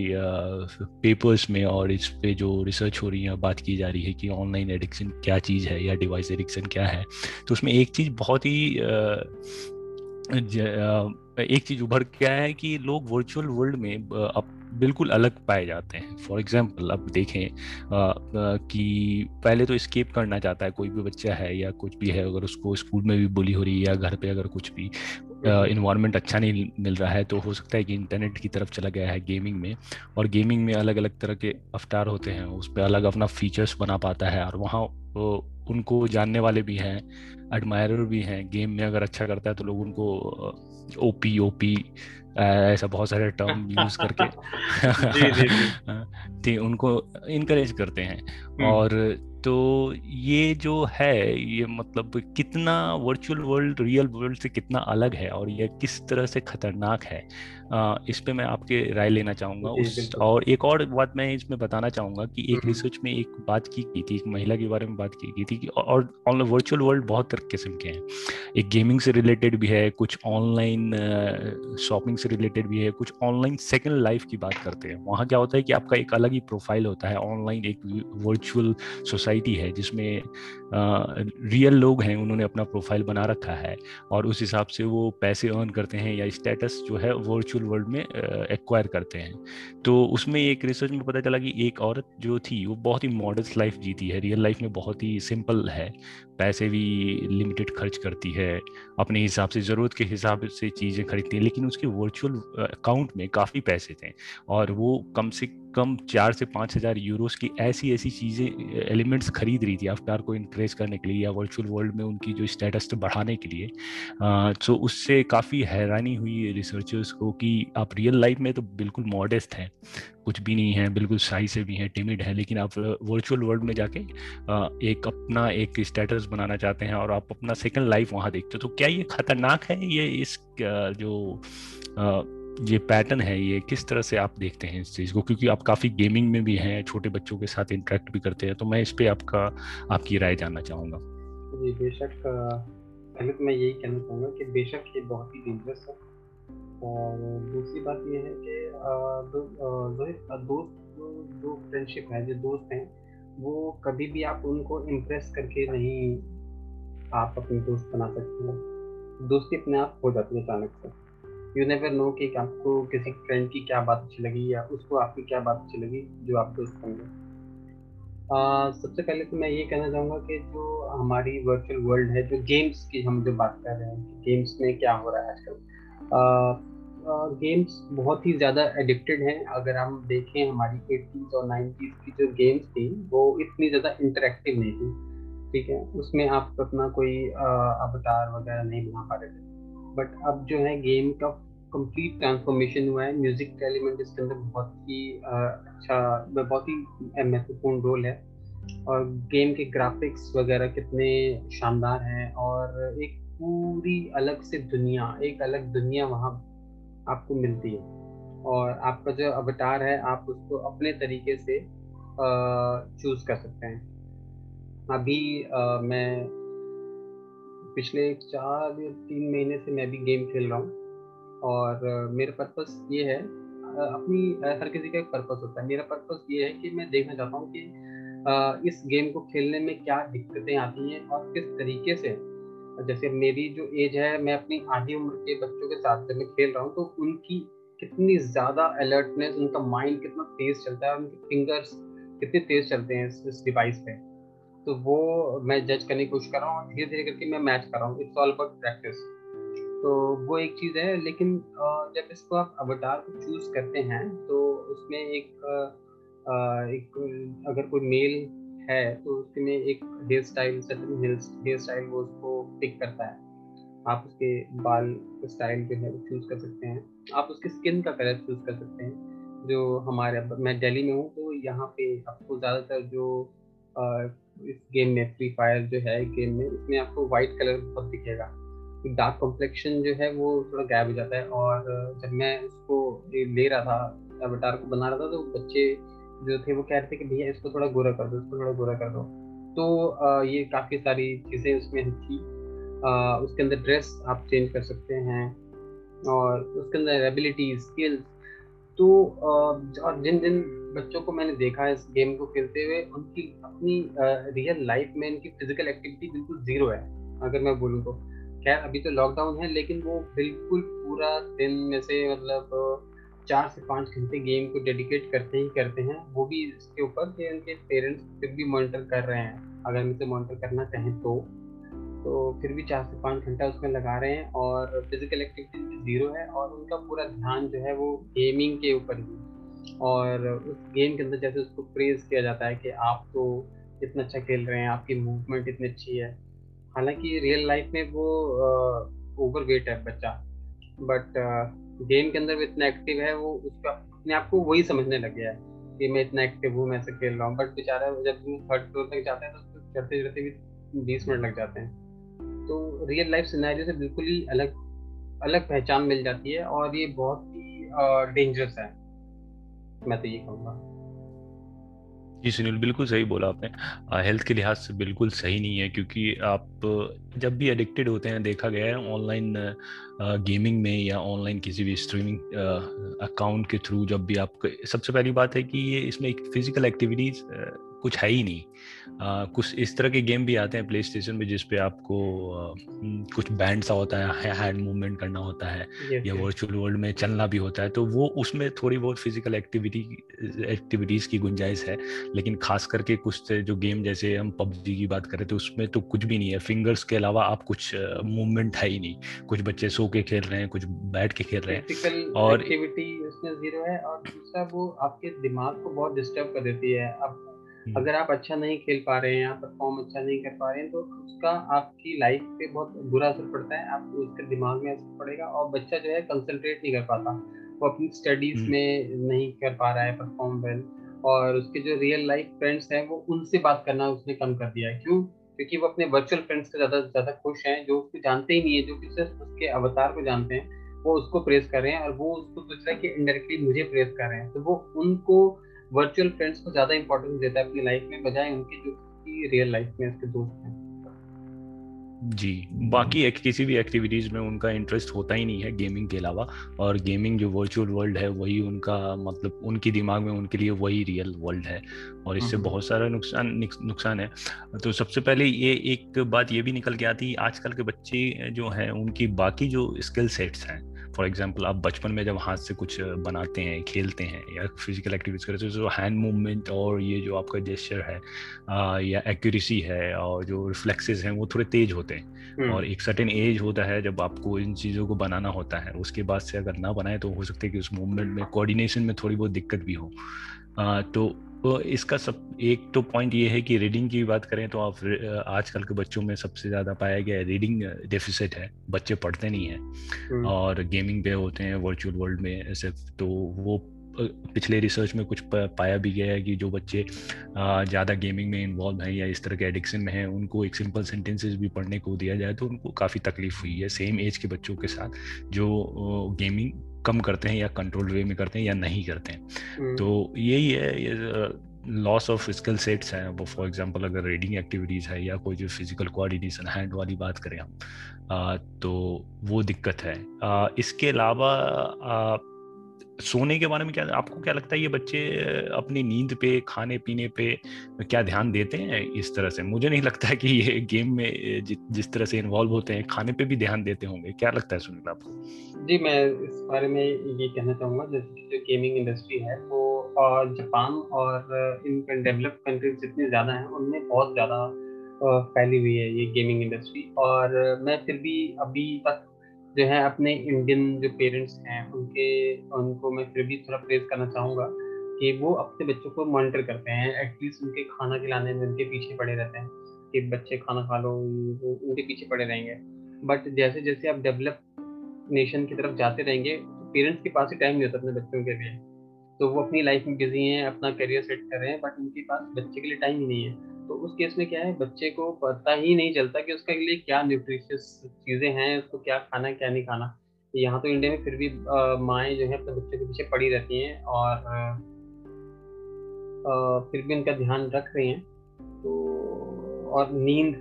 पेपर्स में और इस पर जो रिसर्च हो रही है, बात की जा रही है कि ऑनलाइन एडिक्शन क्या चीज़ है या डिवाइस एडिक्शन क्या है तो उसमें एक चीज़ बहुत ही एक चीज़ उभर के आया है कि लोग वर्चुअल वर्ल्ड में अब बिल्कुल अलग पाए जाते हैं। फॉर एग्ज़ाम्पल अब देखें आ, आ, कि पहले तो स्केप करना चाहता है कोई भी बच्चा है या कुछ भी है अगर उसको स्कूल में भी बुली हो रही है या घर पे अगर कुछ भी इन्वायरमेंट अच्छा नहीं मिल रहा है तो हो सकता है कि इंटरनेट की तरफ़ चला गया है गेमिंग में और गेमिंग में अलग अलग तरह के अवतार होते हैं उस पर अलग अपना फीचर्स बना पाता है और वहाँ उनको जानने वाले भी हैं एडमायरर भी हैं गेम में अगर अच्छा करता है तो लोग उनको ओ पी ओ पी ऐसा बहुत सारे टर्म यूज़ करके जी, जी, जी. उनको इनकरेज करते हैं हम्म। और तो ये जो है ये मतलब कितना वर्चुअल वर्ल्ड रियल वर्ल्ड से कितना अलग है और ये किस तरह से खतरनाक है इस पे मैं आपके राय लेना चाहूँगा उस और एक और बात मैं इसमें बताना चाहूँगा कि एक रिसर्च में एक बात की गई थी एक महिला के बारे में बात की गई थी कि और ऑनलाइन वर्चुअल वर्ल्ड बहुत तरह किस्म के हैं। एक गेमिंग से रिलेटेड भी है कुछ ऑनलाइन शॉपिंग से रिलेटेड भी है कुछ ऑनलाइन सेकेंड लाइफ की बात करते हैं। वहाँ क्या होता है कि आपका एक अलग ही प्रोफ़ाइल होता है ऑनलाइन एक वर्चुअल सोसाइटी है जिसमें रियल लोग हैं उन्होंने अपना प्रोफ़ाइल बना रखा है और उस हिसाब से वो पैसे अर्न करते हैं या स्टेटस जो है वर्चुअल वर्ल्ड में एक्वायर करते हैं। तो उसमें एक रिसर्च में पता चला कि एक औरत जो थी, वो बहुत ही मॉडर्स लाइफ जीती है। रियल लाइफ में बहुत ही सिंपल है। पैसे भी लिमिटेड खर्च करती है। अपने हिसाब से, ज़रूरत के हिसाब से चीज़ें खरीदती है, लेकिन उसके वर्चुअल अकाउंट में काफ़ी पैसे थे। और वो कम से कम चार से पाँच हज़ार यूरोस की ऐसी ऐसी चीज़ें एलिमेंट्स खरीद रही थी अफ्तार को इंक्रेज करने के लिए या वर्चुअल वर्ल्ड में उनकी जो स्टेटस बढ़ाने के लिए। तो उससे काफ़ी हैरानी हुई रिसर्चर्स को कि आप रियल लाइफ में तो बिल्कुल मॉडेस्ट हैं, कुछ भी नहीं है, बिल्कुल शाही से भी हैं टिमिड है, लेकिन आप वर्चुअल वर्ल्ड में जाके एक अपना एक स्टेटस बनाना चाहते हैं और आप अपना सेकंड लाइफ वहाँ देखते हो। तो क्या ये खतरनाक है ये, इस जो ये पैटर्न है, ये किस तरह से आप देखते हैं इस चीज़ को? क्योंकि आप काफ़ी गेमिंग में भी हैं, छोटे बच्चों के साथ इंटरेक्ट भी करते हैं तो मैं इस पर आपका, आपकी राय जानना चाहूँगा। जी, बेशक पहले तो मैं यही कहना चाहूँगा कि बेशक ये बहुत ही डेंजरस है। और दूसरी बात ये है कि दोस्त, जो जो फ्रेंडशिप है, जो दोस्त हैं, वो कभी भी आप उनको इम्प्रेस करके नहीं आप अपने दोस्त बना सकते हैं। दोस्ती अपने आप हो जाती है अचानक से। यू नेवर नो कि आपको किसी फ्रेंड की क्या बात अच्छी लगी या उसको आपकी क्या बात अच्छी लगी जो आपको गए सबसे पहले तो मैं ये कहना चाहूँगा कि जो हमारी वर्चुअल वर्ल्ड है, जो गेम्स की हम जो बात कर रहे हैं गेम्स में क्या हो रहा है आजकल गेम्स बहुत ही ज़्यादा एडिक्टेड हैं। अगर हम देखें हमारी एटीज़ और नाइन्टीज़ की जो गेम्स थी, वो इतनी ज़्यादा इंटरेक्टिव नहीं थी, ठीक है? उसमें आप अपना कोई अवतार वगैरह नहीं बना पा रहे थे। बट अब जो है गेम का कंप्लीट ट्रांसफॉर्मेशन हुआ है। म्यूज़िक का एलिमेंट इसके अंदर बहुत ही अच्छा बहुत ही महत्वपूर्ण रोल है। और गेम के ग्राफिक्स वगैरह कितने शानदार हैं और एक पूरी अलग से दुनिया, एक अलग दुनिया वहाँ आपको मिलती है। और आपका जो अवतार है, आप उसको अपने तरीके से चूज़ कर सकते हैं। अभी मैं पिछले चार तीन महीने से मैं भी गेम खेल रहा हूँ। और मेरा पर्पस ये है अपनी हर किसी का एक पर्पस होता है। मेरा पर्पस ये है कि मैं देखना चाहता हूँ कि इस गेम को खेलने में क्या दिक्कतें आती हैं और किस तरीके से। जैसे मेरी जो एज है, मैं अपनी आधी उम्र के बच्चों के साथ जब मैं खेल रहा हूँ तो उनकी कितनी ज़्यादा अलर्टनेस उनका माइंड कितना तेज़ चलता है, उनके फिंगर्स कितने तेज़ चलते हैं इस डिवाइस पे। तो वो मैं जज करने की कोशिश कर रहा हूँ धीरे धीरे करके मैं मैच कर रहा हूँ। इट्स ऑल अबाउट प्रैक्टिस तो वो एक चीज़ है, लेकिन जब इसको आप अवतार को चूज़ करते हैं तो उसमें एक एक, अगर कोई मेल है तो उसमें एक hair style certain hair style वो उसको पिक करता है। आप उसके बाल स्टाइल जो है वो चूज़ कर सकते हैं। आप उसके स्किन का कलर चूज़ कर सकते हैं। जो हमारे, मैं दिल्ली में हूँ तो यहाँ पे आपको ज़्यादातर जो इस गेम में फ्री फायर जो है गेम में उसमें आपको वाइट कलर बहुत दिखेगा। डार्क कॉम्प्लेक्शन जो है वो थोड़ा गायब हो जाता है और जब मैं उसको ले रहा था अवतार को बना रहा था तो बच्चे जो थे वो कह रहे थे कि भैया इसको थोड़ा गोरा कर दो, इसको थोड़ा गोरा कर दो। तो ये काफ़ी सारी चीज़ें उसमें थी। उसके अंदर ड्रेस आप चेंज कर सकते हैं और उसके अंदर एबिलिटी स्किल्स तो और जिन जिन बच्चों को मैंने देखा है इस गेम को खेलते हुए, उनकी अपनी रियल लाइफ में इनकी फ़िज़िकल एक्टिविटी बिल्कुल ज़ीरो है, अगर मैं बोलूँ तो। खैर, अभी तो लॉकडाउन है, लेकिन वो बिल्कुल पूरा दिन में से मतलब चार से पाँच घंटे गेम को डेडिकेट करते ही करते हैं। वो भी इसके ऊपर कि उनके पेरेंट्स फिर भी मॉनिटर कर रहे हैं, अगर उनसे मॉनिटर करना चाहें तो। तो फिर भी चार से पाँच घंटा उसमें लगा रहे हैं और फ़िज़िकल एक्टिविटी ज़ीरो है और उनका पूरा ध्यान जो है वो गेमिंग के ऊपर ही। और उस गेम के अंदर जैसे उसको प्रेज किया जाता है कि आप तो इतना अच्छा खेल रहे हैं, आपकी मूवमेंट इतनी अच्छी है। हालाँकि रियल लाइफ में वो ओवर वेट है बच्चा। बट गेम के अंदर वो इतना एक्टिव है, वो उसका अपने आप को वही समझने लग गया है कि मैं इतना एक्टिव हूँ, मैं ऐसे खेल रहा हूँ। बट बेचारा जब थर्ड फ्लोर तक जाता है तो उसको चढ़ते चढ़ते भी बीस मिनट लग जाते हैं। तो रियल लाइफ सिनेरियो से बिल्कुल ही अलग अलग पहचान मिल जाती है और ये बहुत ही डेंजरस है। मैं तो ये कहूँगा। जी सुनील, बिल्कुल सही बोला आपने। हेल्थ के लिहाज से बिल्कुल सही नहीं है, क्योंकि आप जब भी एडिक्टेड होते हैं, देखा गया है ऑनलाइन गेमिंग में या ऑनलाइन किसी भी स्ट्रीमिंग अकाउंट के थ्रू जब भी आप, सबसे पहली बात है कि ये इसमें एक फ़िज़िकल एक्टिविटीज़ कुछ है ही नहीं। आ, कुछ इस तरह के गेम भी आते हैं प्ले स्टेशन में जिसपे आपको आ, कुछ बैंड सा होता है हैंड मूवमेंट करना होता है या वर्चुअल वर्ल्ड में चलना भी होता है। तो वो उसमें थोड़ी बहुत फ़िज़िकल एक्टिविटी एक्टिविटीज़ की गुंजाइश है लेकिन खास करके कुछ जो गेम जैसे हम पबजी की बात करें तो उसमें तो कुछ भी नहीं है। फिंगर्स के अलावा आप कुछ मूवमेंट है ही नहीं। कुछ बच्चे सो के खेल रहे हैं कुछ बैठ के खेल रहे हैं। और एक्टिविटी उसमें ज़ीरो है और दूसरा वो आपके दिमाग को बहुत डिस्टर्ब कर देती है। हम्म। अगर आप अच्छा नहीं खेल पा रहे हैं आप परफॉर्म अच्छा नहीं कर पा रहे हैं तो उसका आपकी लाइफ पे बहुत बुरा असर पड़ता है। आपको उसके दिमाग में असर पड़ेगा और बच्चा जो है कंसंट्रेट नहीं कर पाता। वो अपनी स्टडीज़ हम्म। में नहीं कर पा रहा है परफॉर्म वेल और उसके जो रियल लाइफ फ्रेंड्स हैं वो उनसे बात करना उसने कम कर दिया है। क्यों? क्योंकि वो अपने वर्चुअल फ्रेंड्स से ज़्यादा ज़्यादा खुश हैं जो उसको जानते ही नहीं है जो कि सिर्फ़ उसके अवतार को जानते हैं वो उसको प्रेस कर रहे हैं और वो उसको सोच रहा है कि इनडायरेक्टली मुझे प्रेस कर रहे हैं। तो वो उनको वर्चुअल फ्रेंड्स को ज़्यादा इंपॉर्टेंस देता है अपनी लाइफ में बजाय उनके जो रियल लाइफ में उसके दोस्त हैं जी बाकी एक किसी भी एक्टिविटीज़ में उनका इंटरेस्ट होता ही नहीं है गेमिंग के अलावा और गेमिंग जो वर्चुअल वर्ल्ड है वही उनका मतलब उनके दिमाग में उनके लिए वही रियल वर्ल्ड है और इससे हम्म। बहुत सारा नुकसान नुकसान है तो सबसे पहले ये एक बात ये भी निकल के आती है आजकल के बच्चे जो हैं उनकी बाकी जो स्किल सेट्स हैं फॉर एग्ज़ाम्पल आप बचपन में जब हाथ से कुछ बनाते हैं खेलते हैं या फ़िज़िकल एक्टिविटीज़ करते हैं तो हैंड मूवमेंट और ये जो आपका जेस्चर है आ, या एक्यूरेसी है और जो रिफ्लेक्सेस हैं वो थोड़े तेज होते हैं। हम्म। और एक सर्टेन एज होता है जब आपको इन चीज़ों को बनाना होता है। उसके बाद से अगर ना बनाए तो हो सकता है कि उस मूवमेंट में कोऑर्डिनेशन में थोड़ी बहुत दिक्कत भी हो। आ, तो तो इसका सब एक तो पॉइंट ये है कि रीडिंग की बात करें तो आप आजकल के बच्चों में सबसे ज़्यादा पाया गया है रीडिंग डेफिसिट है बच्चे पढ़ते नहीं हैं हम्म। और गेमिंग पे होते हैं वर्चुअल वर्ल्ड में ऐसे तो वो पिछले रिसर्च में कुछ पाया भी गया है कि जो बच्चे ज़्यादा गेमिंग में इन्वॉल्व हैं या इस तरह के एडिक्शन में हैं उनको एक सिंपल सेंटेंसेस भी पढ़ने को दिया जाए तो उनको काफ़ी तकलीफ़ हुई है सेम एज के बच्चों के साथ जो गेमिंग कम करते हैं या कंट्रोल वे में करते हैं या नहीं करते हैं। हम्म। तो यही है ये लॉस ऑफ़ फ़िज़िकल सेट्स हैं। वो फॉर एग्जांपल अगर रीडिंग एक्टिविटीज़ है या कोई जो फ़िज़िकल कोऑर्डिनेशन हैंड वाली बात करें हम तो वो दिक्कत है। इसके अलावा सोने के बारे में क्या आपको क्या लगता है ये बच्चे अपनी नींद पे खाने पीने पे क्या ध्यान देते हैं इस तरह से? मुझे नहीं लगता है कि ये गेम में जि, जिस तरह से इन्वॉल्व होते हैं खाने पे भी ध्यान देते होंगे। क्या लगता है सुनील आपको? जी मैं इस बारे में ये कहना चाहूँगा जैसे जो गेमिंग इंडस्ट्री है वो और जापान और इन डेवलप कंट्रीज़ जितनी ज़्यादा हैं उनमें बहुत ज़्यादा फैली हुई है ये गेमिंग इंडस्ट्री और मैं फिर भी अभी तक जो है अपने इंडियन जो पेरेंट्स हैं, उनके, उनको मैं फिर भी थोड़ा प्रेस करना चाहूँगा कि वो अपने बच्चों को मॉनिटर करते हैं एटलीस्ट उनके खाना खिलाने में उनके पीछे पड़े रहते हैं कि बच्चे खाना खा लो उनके पीछे पड़े रहेंगे। बट जैसे जैसे आप डेवलप नेशन की तरफ़ जाते रहेंगे तो पेरेंट्स के पास ही टाइम नहीं होता अपने बच्चों के लिए। तो वो अपनी लाइफ में बिज़ी हैं, अपना करियर सेट कर रहे हैं बट उनके पास बच्चे के लिए टाइम ही नहीं है। तो उस केस में क्या है बच्चे को पता ही नहीं चलता कि उसके लिए क्या न्यूट्रिशियस चीज़ें हैं उसको क्या खाना है क्या नहीं खाना। यहाँ तो इंडिया में फिर भी माएँ जो है अपने बच्चे के पीछे पड़ी रहती हैं और आ, फिर भी उनका ध्यान रख रही हैं। तो और नींद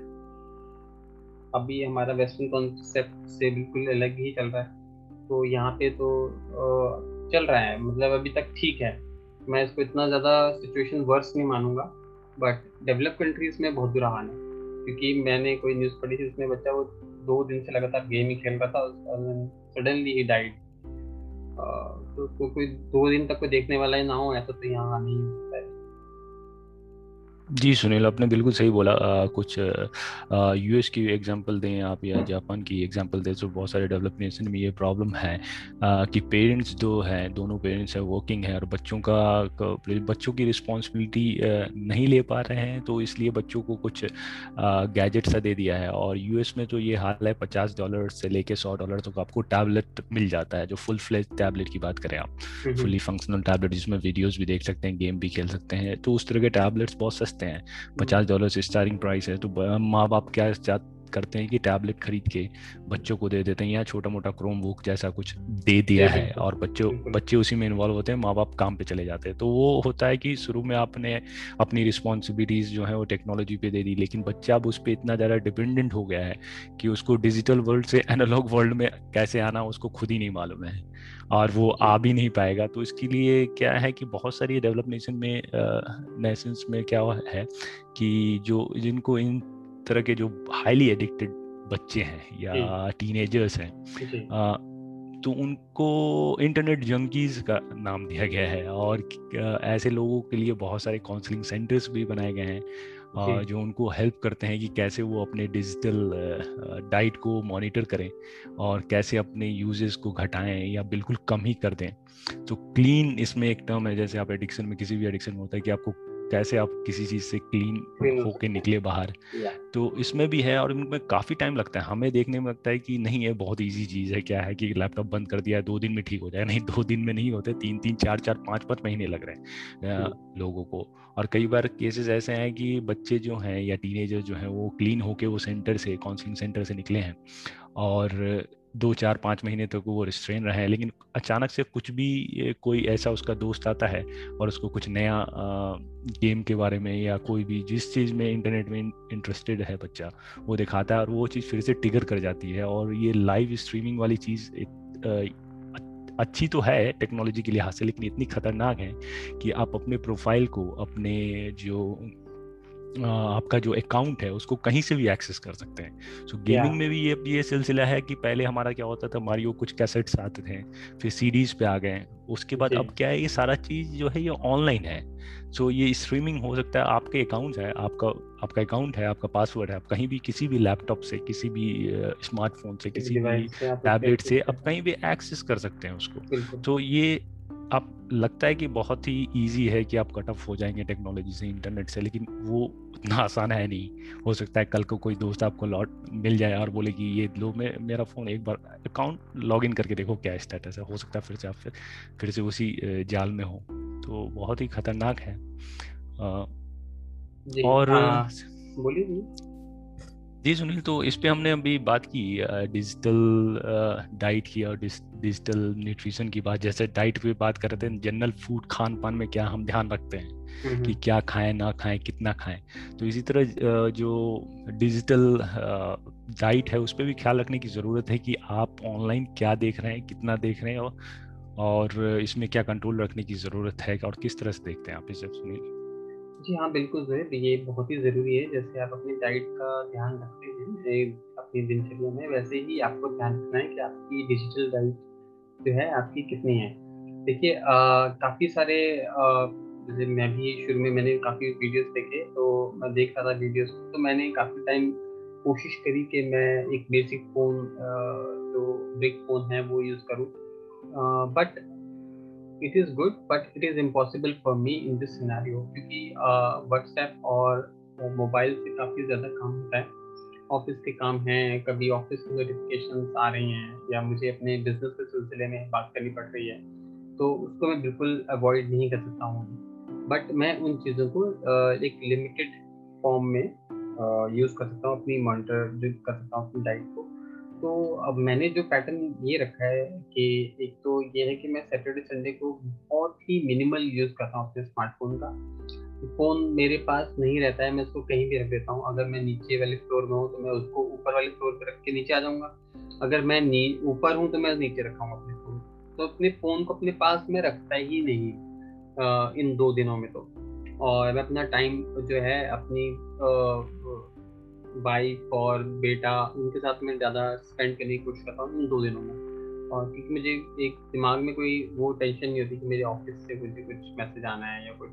अभी हमारा वेस्टर्न कॉन्सेप्ट से बिल्कुल अलग ही चल रहा है। तो यहाँ पे तो चल रहा है मतलब अभी तक ठीक है। मैं इसको इतना ज़्यादा सिचुएशन वर्स नहीं मानूँगा। बट डेवलप कंट्रीज़ में बहुत बुरा हाल है। क्योंकि मैंने कोई न्यूज़ पढ़ी थी उसमें बच्चा वो दो दिन से लगातार गेम ही खेल रहा था सडनली ही डाइड तो, उसको कोई दो दिन तक कोई देखने वाला ही ना हो ऐसा तो यहाँ नहीं होता है। जी सुनील आपने बिल्कुल सही बोला। आ, कुछ यूएस की एग्जांपल दें आप या जापान की एग्जांपल दें तो बहुत सारे डेवलप नेशन में ये प्रॉब्लम है। आ, कि पेरेंट्स जो हैं दोनों पेरेंट्स हैं वर्किंग है और बच्चों का बच्चों की रिस्पॉन्सिबिलिटी नहीं ले पा रहे हैं तो इसलिए बच्चों को कुछ गैजेट सा दे दिया है। और यूएस में तो ये हाल है पचास डॉलर से लेके सौ डॉलर तक तो आपको टैबलेट मिल जाता है जो फुल फ्लेज टैबलेट की बात करें आप। फुली फंक्शनल टैबलेट जिसमें वीडियोज़ भी देख सकते हैं गेम भी खेल सकते हैं तो उस तरह के टैबलेट्स बहुत सस्ते सकते हैं। पचास डॉलर से स्टार्टिंग प्राइस है तो माँ बाप क्या करते हैं कि टैबलेट खरीद के बच्चों को दे देते हैं या छोटा मोटा क्रोम बुक जैसा कुछ दे दिया है और बच्चों बच्चे उसी में इन्वॉल्व होते हैं माँ बाप काम पे चले जाते हैं। तो वो होता है कि शुरू में आपने अपनी रिस्पॉन्सिबिलिटीज जो है वो टेक्नोलॉजी पे दे दी लेकिन बच्चा अब उस पर इतना ज़्यादा डिपेंडेंट हो गया है कि उसको डिजिटल वर्ल्ड से एनालॉग वर्ल्ड में कैसे आना उसको खुद ही नहीं मालूम है। और वो आ भी नहीं पाएगा। तो इसके लिए क्या है कि बहुत सारी डेवलप नेशन में नेशंस में क्या है कि जो जिनको इन तरह के जो हाईली एडिक्टेड बच्चे हैं या टीनेजर्स हैं तो उनको इंटरनेट जंकीज का नाम दिया गया है। और ऐसे लोगों के लिए बहुत सारे काउंसलिंग सेंटर्स भी बनाए गए हैं। जो। उनको हेल्प करते हैं कि कैसे वो अपने डिजिटल डाइट को मॉनिटर करें और कैसे अपने यूजेस को घटाएँ या बिल्कुल कम ही कर दें। तो क्लीन इसमें एक टर्म है जैसे आप एडिक्शन में किसी भी एडिक्शन में होता है कि आपको कैसे आप किसी चीज़ से क्लीन होके निकले बाहर। तो इसमें भी है और इनमें काफ़ी टाइम लगता है। हमें देखने में लगता है कि नहीं ये बहुत इजी चीज़ है क्या है कि लैपटॉप बंद कर दिया है दो दिन में ठीक हो जाए। नहीं दो दिन में नहीं होते तीन तीन चार चार पाँच पाँच महीने लग रहे हैं लोगों को। और कई बार केसेस ऐसे हैं कि बच्चे जो हैं या टीनेजर जो हैं, वो क्लीन होके वो सेंटर से काउंसलिंग सेंटर से निकले हैं और दो चार पाँच महीने तक तो वो रिस्ट्रेन रहे हैं। लेकिन अचानक से कुछ भी कोई ऐसा उसका दोस्त आता है और उसको कुछ नया गेम के बारे में या कोई भी जिस चीज़ में इंटरनेट में इंटरेस्टेड है बच्चा, वो दिखाता है और वो चीज़ फिर से टिगर कर जाती है और ये लाइव स्ट्रीमिंग वाली चीज़ अच्छी तो है टेक्नोलॉजी के लिहाज से, लेकिन इतनी खतरनाक है कि आप अपने प्रोफ़ाइल को, अपने जो आपका जो अकाउंट है उसको कहीं से भी एक्सेस कर सकते हैं। सो so, गेमिंग में भी ये ये सिलसिला है कि पहले हमारा क्या होता था मारियो कुछ कैसेट्स आते थे फिर सीडीज पे आ गए। उसके बाद अब क्या है ये सारा चीज़ जो है ये ऑनलाइन है। सो so, ये स्ट्रीमिंग हो सकता है आपके अकाउंट है आपका आपका अकाउंट है आपका पासवर्ड है। आप कहीं भी किसी भी लैपटॉप से किसी भी स्मार्टफ़ोन से किसी भी टैबलेट से आप कहीं भी एक्सेस कर सकते हैं उसको। तो ये आप लगता है कि बहुत ही इजी है कि आप कट ऑफ़ हो जाएँगे टेक्नोलॉजी से इंटरनेट से लेकिन वो उतना आसान है नहीं। हो सकता है कल को कोई दोस्त आपको लॉट मिल जाए और बोले कि ये लो मे, मेरा फ़ोन एक बार अकाउंट लॉग इन करके देखो क्या स्टेटस है। हो सकता है फिर से आप फिर फिर से उसी जाल में हो। तो बहुत ही खतरनाक है। आ, और बोलिए जी सुनील तो इस पे हमने अभी बात की डिजिटल डाइट की और डिजिटल न्यूट्रिशन की बात। जैसे डाइट पे बात कर रहे थे जनरल फ़ूड खान पान में क्या हम ध्यान रखते हैं? कि। क्या खाएँ ना खाएँ कितना खाएँ तो इसी तरह जो डिजिटल डाइट है उस पर भी ख्याल रखने की ज़रूरत है कि आप ऑनलाइन क्या देख रहे हैं कितना देख रहे हैं और, और इसमें क्या कंट्रोल रखने की ज़रूरत है और किस तरह से देखते हैं आप इसे सुनील जी हाँ, बिल्कुल ज़ोहैब ये बहुत ही ज़रूरी है जैसे आप अपनी डाइट का ध्यान रखते हैं अपनी दिनचर्या में वैसे ही आपको ध्यान रखना है कि आपकी डिजिटल डाइट जो है आपकी कितनी है। देखिए काफ़ी सारे जैसे मैं भी शुरू में मैंने काफ़ी वीडियोस देखे तो मैं देख रहा था वीडियोस तो मैंने काफ़ी टाइम कोशिश करी कि मैं एक बेसिक फ़ोन जो बिग फ़ोन है, वो यूज़ करूँ। But it is good but it is impossible for me in this scenario क्योंकि व्हाट्सएप और मोबाइल से काफ़ी ज़्यादा काम होता है। ऑफ़िस के काम हैं, कभी ऑफ़िस की नोटिफिकेशन आ रही हैं, या मुझे अपने बिज़नेस के सिलसिले में बात करनी पड़ रही है तो उसको मैं बिल्कुल अवॉइड नहीं कर सकता हूँ। बट मैं उन चीज़ों को एक लिमिटेड फॉर्म में यूज़ कर सकता हूँ अपनी मॉनिटर कर सकता हूँ अपनी डाइट को। तो अब मैंने जो पैटर्न ये रखा है कि एक तो ये है कि मैं सैटरडे संडे को बहुत ही मिनिमल यूज़ करता हूँ अपने स्मार्टफ़ोन का। फ़ोन मेरे पास नहीं रहता है, मैं उसको कहीं भी रख देता हूँ। अगर मैं नीचे वाले फ्लोर में हूँ तो मैं उसको ऊपर वाले फ्लोर पर रख के नीचे आ जाऊँगा। अगर मैं ऊपर हूँ तो मैं नीचे रखाऊँगा अपने फ़ोन तो अपने फ़ोन को अपने पास में रखता ही नहीं। इन दो दिनों में तो। और मैं अपना टाइम जो है, अपनी वाइफ और बेटा, उनके साथ मैं ज़्यादा स्पेंड करने की कोशिश करता हूँ इन दो दिनों में। और क्योंकि मुझे एक दिमाग में कोई वो टेंशन नहीं होती कि मेरे ऑफ़िस से मुझे कुछ मैसेज आना है या कुछ।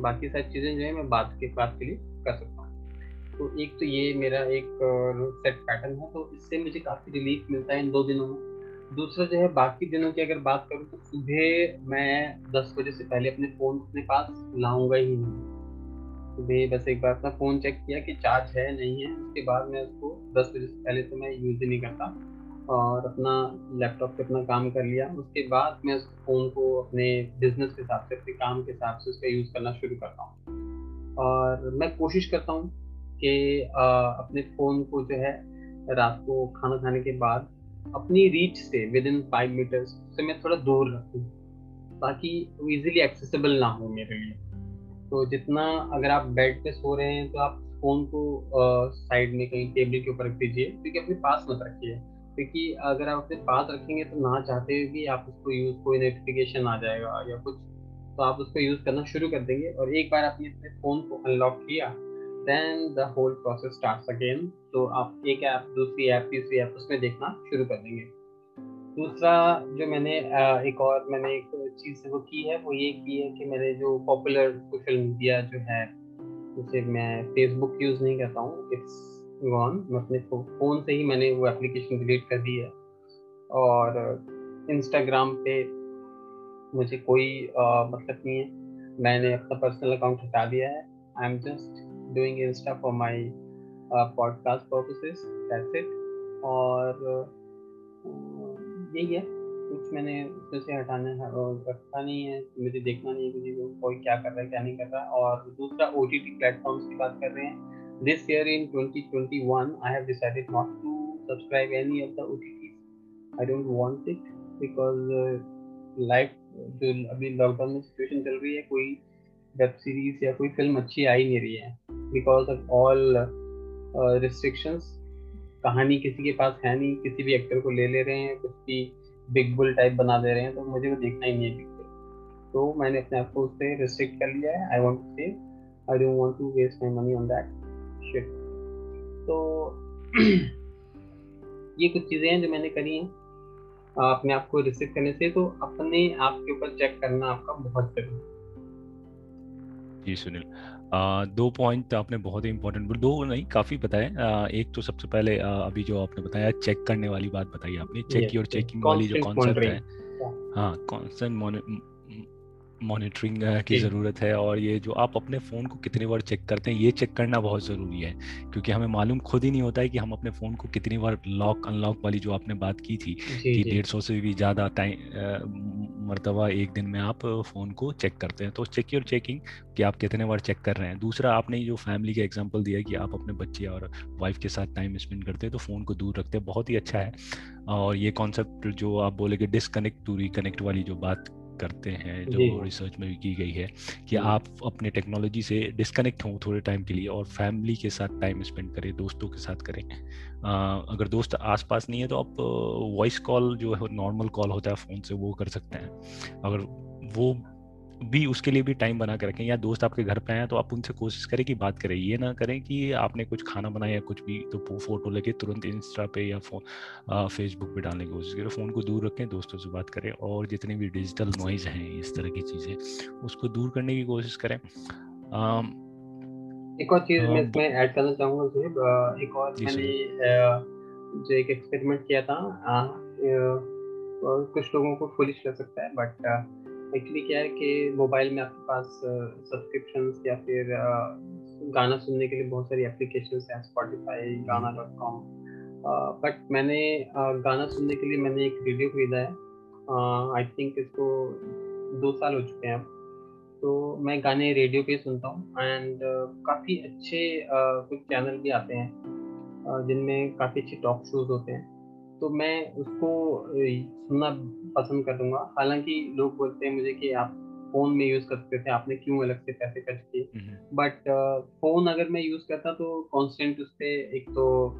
बाकी सारी चीज़ें जो है, मैं बात के बात के लिए कर सकता हूँ। तो एक तो ये मेरा एक सेट पैटर्न है तो इससे मुझे काफ़ी रिलीफ मिलता है इन दो दिनों में। दूसरा जो है, बाकी दिनों की अगर बात करूँ तो सुबह मैं दस बजे से पहले अपने फ़ोन अपने पास लाऊँगा ही नहीं। सुबह बस एक बार अपना फ़ोन चेक किया कि चार्ज है, नहीं है। उसके बाद मैं उसको दस बजे से पहले तो मैं यूज़ ही नहीं करता और अपना लैपटॉप पे अपना काम कर लिया। उसके बाद मैं उस फ़ोन को अपने बिज़नेस के हिसाब से, अपने काम के हिसाब से उसका यूज़ करना शुरू करता हूँ। और मैं कोशिश करता हूँ कि अपने फ़ोन को जो है, रात को खाना खाने के बाद अपनी रीच से विद इन फाइव मीटर्स से मैं थोड़ा दूर रखूँ, ताकि वो इजीली एक्सेसिबल ना हो मेरे लिए। तो जितना अगर आप बेड पे सो रहे हैं तो आप फ़ोन को साइड में कहीं टेबल के ऊपर रख दीजिए, क्योंकि अपने पास मत रखिए। क्योंकि अगर आप अपने पास रखेंगे तो ना चाहते हुए भी आप उसको यूज़ कोई नोटिफिकेशन आ जाएगा या कुछ तो आप उसको यूज़ करना शुरू कर देंगे। और एक बार आपने अपने फ़ोन को अनलॉक किया then the whole process starts again तो आप एक ऐप दूसरी ऐप तीसरी ऐप उसमें देखना शुरू कर देंगे। दूसरा जो मैंने एक और मैंने एक चीज़ वो की है, वो ये की है कि मेरे जो पॉपुलर सोशल मीडिया जो है जैसे मैं फेसबुक यूज़ नहीं करता हूँ इट्स गॉन मैं अपने फ़ोन से ही मैंने वो एप्लीकेशन डिलीट कर दी है। और इंस्टाग्राम पे मुझे कोई मतलब नहीं है। मैंने अपना पर्सनल अकाउंट हटा दिया है। I am just doing Insta for my uh, podcast purposes. That's it. और यही है। कुछ मैंने उसमें से हटाना रखा नहीं है। मुझे देखना नहीं है को कोई क्या कर रहा है क्या नहीं कर रहा। और दूसरा ओ टी टी प्लेटफॉर्म्स की बात कर रहे हैं। This year in 2021 I have decided not to subscribe any of the O T T I don't want it because life जो अभी लॉकडाउन में सिचुएशन चल रही है कोई वेब सीरीज़ या कोई फ़िल्म अच्छी आ ही नहीं रही है बिकॉज़ ऑफ़ ऑल रिस्ट्रिक्शंस कहानी किसी के पास है नहीं, किसी भी एक्टर को ले ले रहे हैं, कुछ भी बिग बुल टाइप बना दे रहे हैं तो मुझे वो देखना ही नहीं है तो मैंने अपने आप को उससे रिस्ट्रिक्ट कर लिया है I want say I don't want to waste my money on that shit तो ये कुछ चीज़ें हैं जो मैंने करी हैं, अपने आप को रिस्ट्रिक्ट करने से तो अपने आप के ऊपर चेक करना आपका बहुत ज़रूरी है। जी सुनील। दो पॉइंट आपने बहुत ही इंपॉर्टेंट दो नहीं काफ़ी बताए। एक तो सबसे पहले अभी जो आपने बताया चेक करने वाली बात बताई आपने चेक और चेकिंग वाली जो कॉन्सेप्ट है। हाँ कॉन्सेंट मॉनिटरिंग की ज़रूरत है और ये जो आप अपने फ़ोन को कितनी बार चेक करते हैं ये चेक करना बहुत ज़रूरी है। क्योंकि हमें मालूम खुद ही नहीं होता है कि हम अपने फ़ोन को कितनी बार लॉक अनलॉक वाली जो आपने बात की थी कि डेढ़ सौ से भी ज़्यादा टाइम मरतबा एक दिन में आप फ़ोन को चेक करते हैं। तो चेक योर चेकिंग कि आप कितने बार चेक कर रहे हैं। दूसरा आपने जो फैमिली का एग्ज़ाम्पल दिया कि आप अपने बच्चे और वाइफ के साथ टाइम स्पेंड करते हैं तो फ़ोन को दूर रखते हैं बहुत ही अच्छा है। और ये कॉन्सेप्ट जो आप बोले कि डिसकनेक्ट टू रिकनेक्ट वाली जो बात करते हैं जो रिसर्च में भी की गई है कि आप अपने टेक्नोलॉजी से डिस्कनेक्ट हों थोड़े टाइम के लिए और फैमिली के साथ टाइम स्पेंड करें दोस्तों के साथ करें। अगर दोस्त आसपास नहीं है तो आप वॉइस कॉल जो है नॉर्मल कॉल होता है फ़ोन से वो कर सकते हैं। अगर वो भी उसके लिए भी टाइम बना के रखें। या दोस्त आपके घर पे आए तो आप उनसे कोशिश करें कि बात करें। ये ना करें कि आपने कुछ खाना बनाया कुछ भी तो फ़ोटो लेके तुरंत इंस्टा पे या फ़ोन फेसबुक पे डालने की कोशिश करें। फ़ोन को दूर रखें दोस्तों से बात करें और जितनी भी डिजिटल नॉइज़ हैं इस तरह की चीज़ें उसको दूर करने की कोशिश करें। एक और चीज़ मैं इसमें ऐड करना चाहूँगा एक और मैंने जो एक एक्सपेरिमेंट किया था कुछ लोगों को फुलिश कर सकता है बट एक्चुअली क्या है कि मोबाइल में आपके पास सब्सक्रिप्शन या फिर गाना सुनने के लिए बहुत सारी एप्लीकेशन हैं स्पॉटिफाई गाना डॉट कॉम बट मैंने गाना सुनने के लिए मैंने एक रेडियो खरीदा है। आई थिंक इसको दो साल हो चुके हैं अब। तो मैं गाने रेडियो पे सुनता हूँ एंड काफ़ी अच्छे कुछ चैनल भी आते हैं। जिनमें काफ़ी अच्छे टॉक शोज़ होते हैं। तो मैं उसको सुनना पसंद कर दूँगा। हालाँकि लोग बोलते हैं मुझे कि आप फ़ोन में यूज़ करते थे आपने क्यों अलग से पैसे खर्च किए? बट फ़ोन अगर मैं यूज़ करता तो कॉन्स्टेंट उस पर एक तो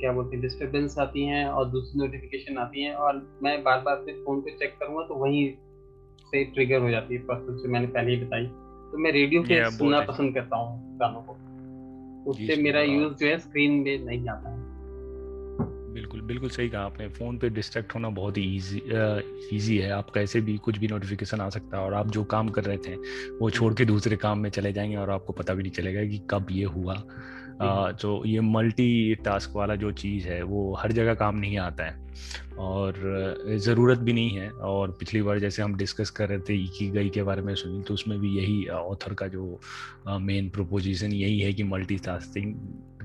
क्या बोलते हैं डिस्टर्बेंस आती हैं और दूसरी नोटिफिकेशन आती हैं और मैं बार बार अपने फ़ोन पे चेक करूँगा तो वहीं से ट्रिगर हो जाती है प्रोसेस जो मैंने पहले ही बताई। तो मैं रेडियो पे सुनना पसंद करता हूँ गानों को। उससे मेरा यूज़ जो है स्क्रीन में नहीं आता है। बिल्कुल बिल्कुल सही कहा आपने। फ़ोन पे डिस्ट्रैक्ट होना बहुत ही ईजी इजी है। आप कैसे भी कुछ भी नोटिफिकेशन आ सकता है और आप जो काम कर रहे थे वो छोड़ के दूसरे काम में चले जाएँगे और आपको पता भी नहीं चलेगा कि कब ये हुआ। तो ये मल्टी टास्क वाला जो चीज़ है वो हर जगह काम नहीं आता है। और ज़रूरत भी नहीं है। और पिछली बार जैसे हम डिस्कस कर रहे थे की गई के बारे में सुनी तो उसमें भी यही ऑथर का जो मेन प्रोपोजिशन यही है कि मल्टी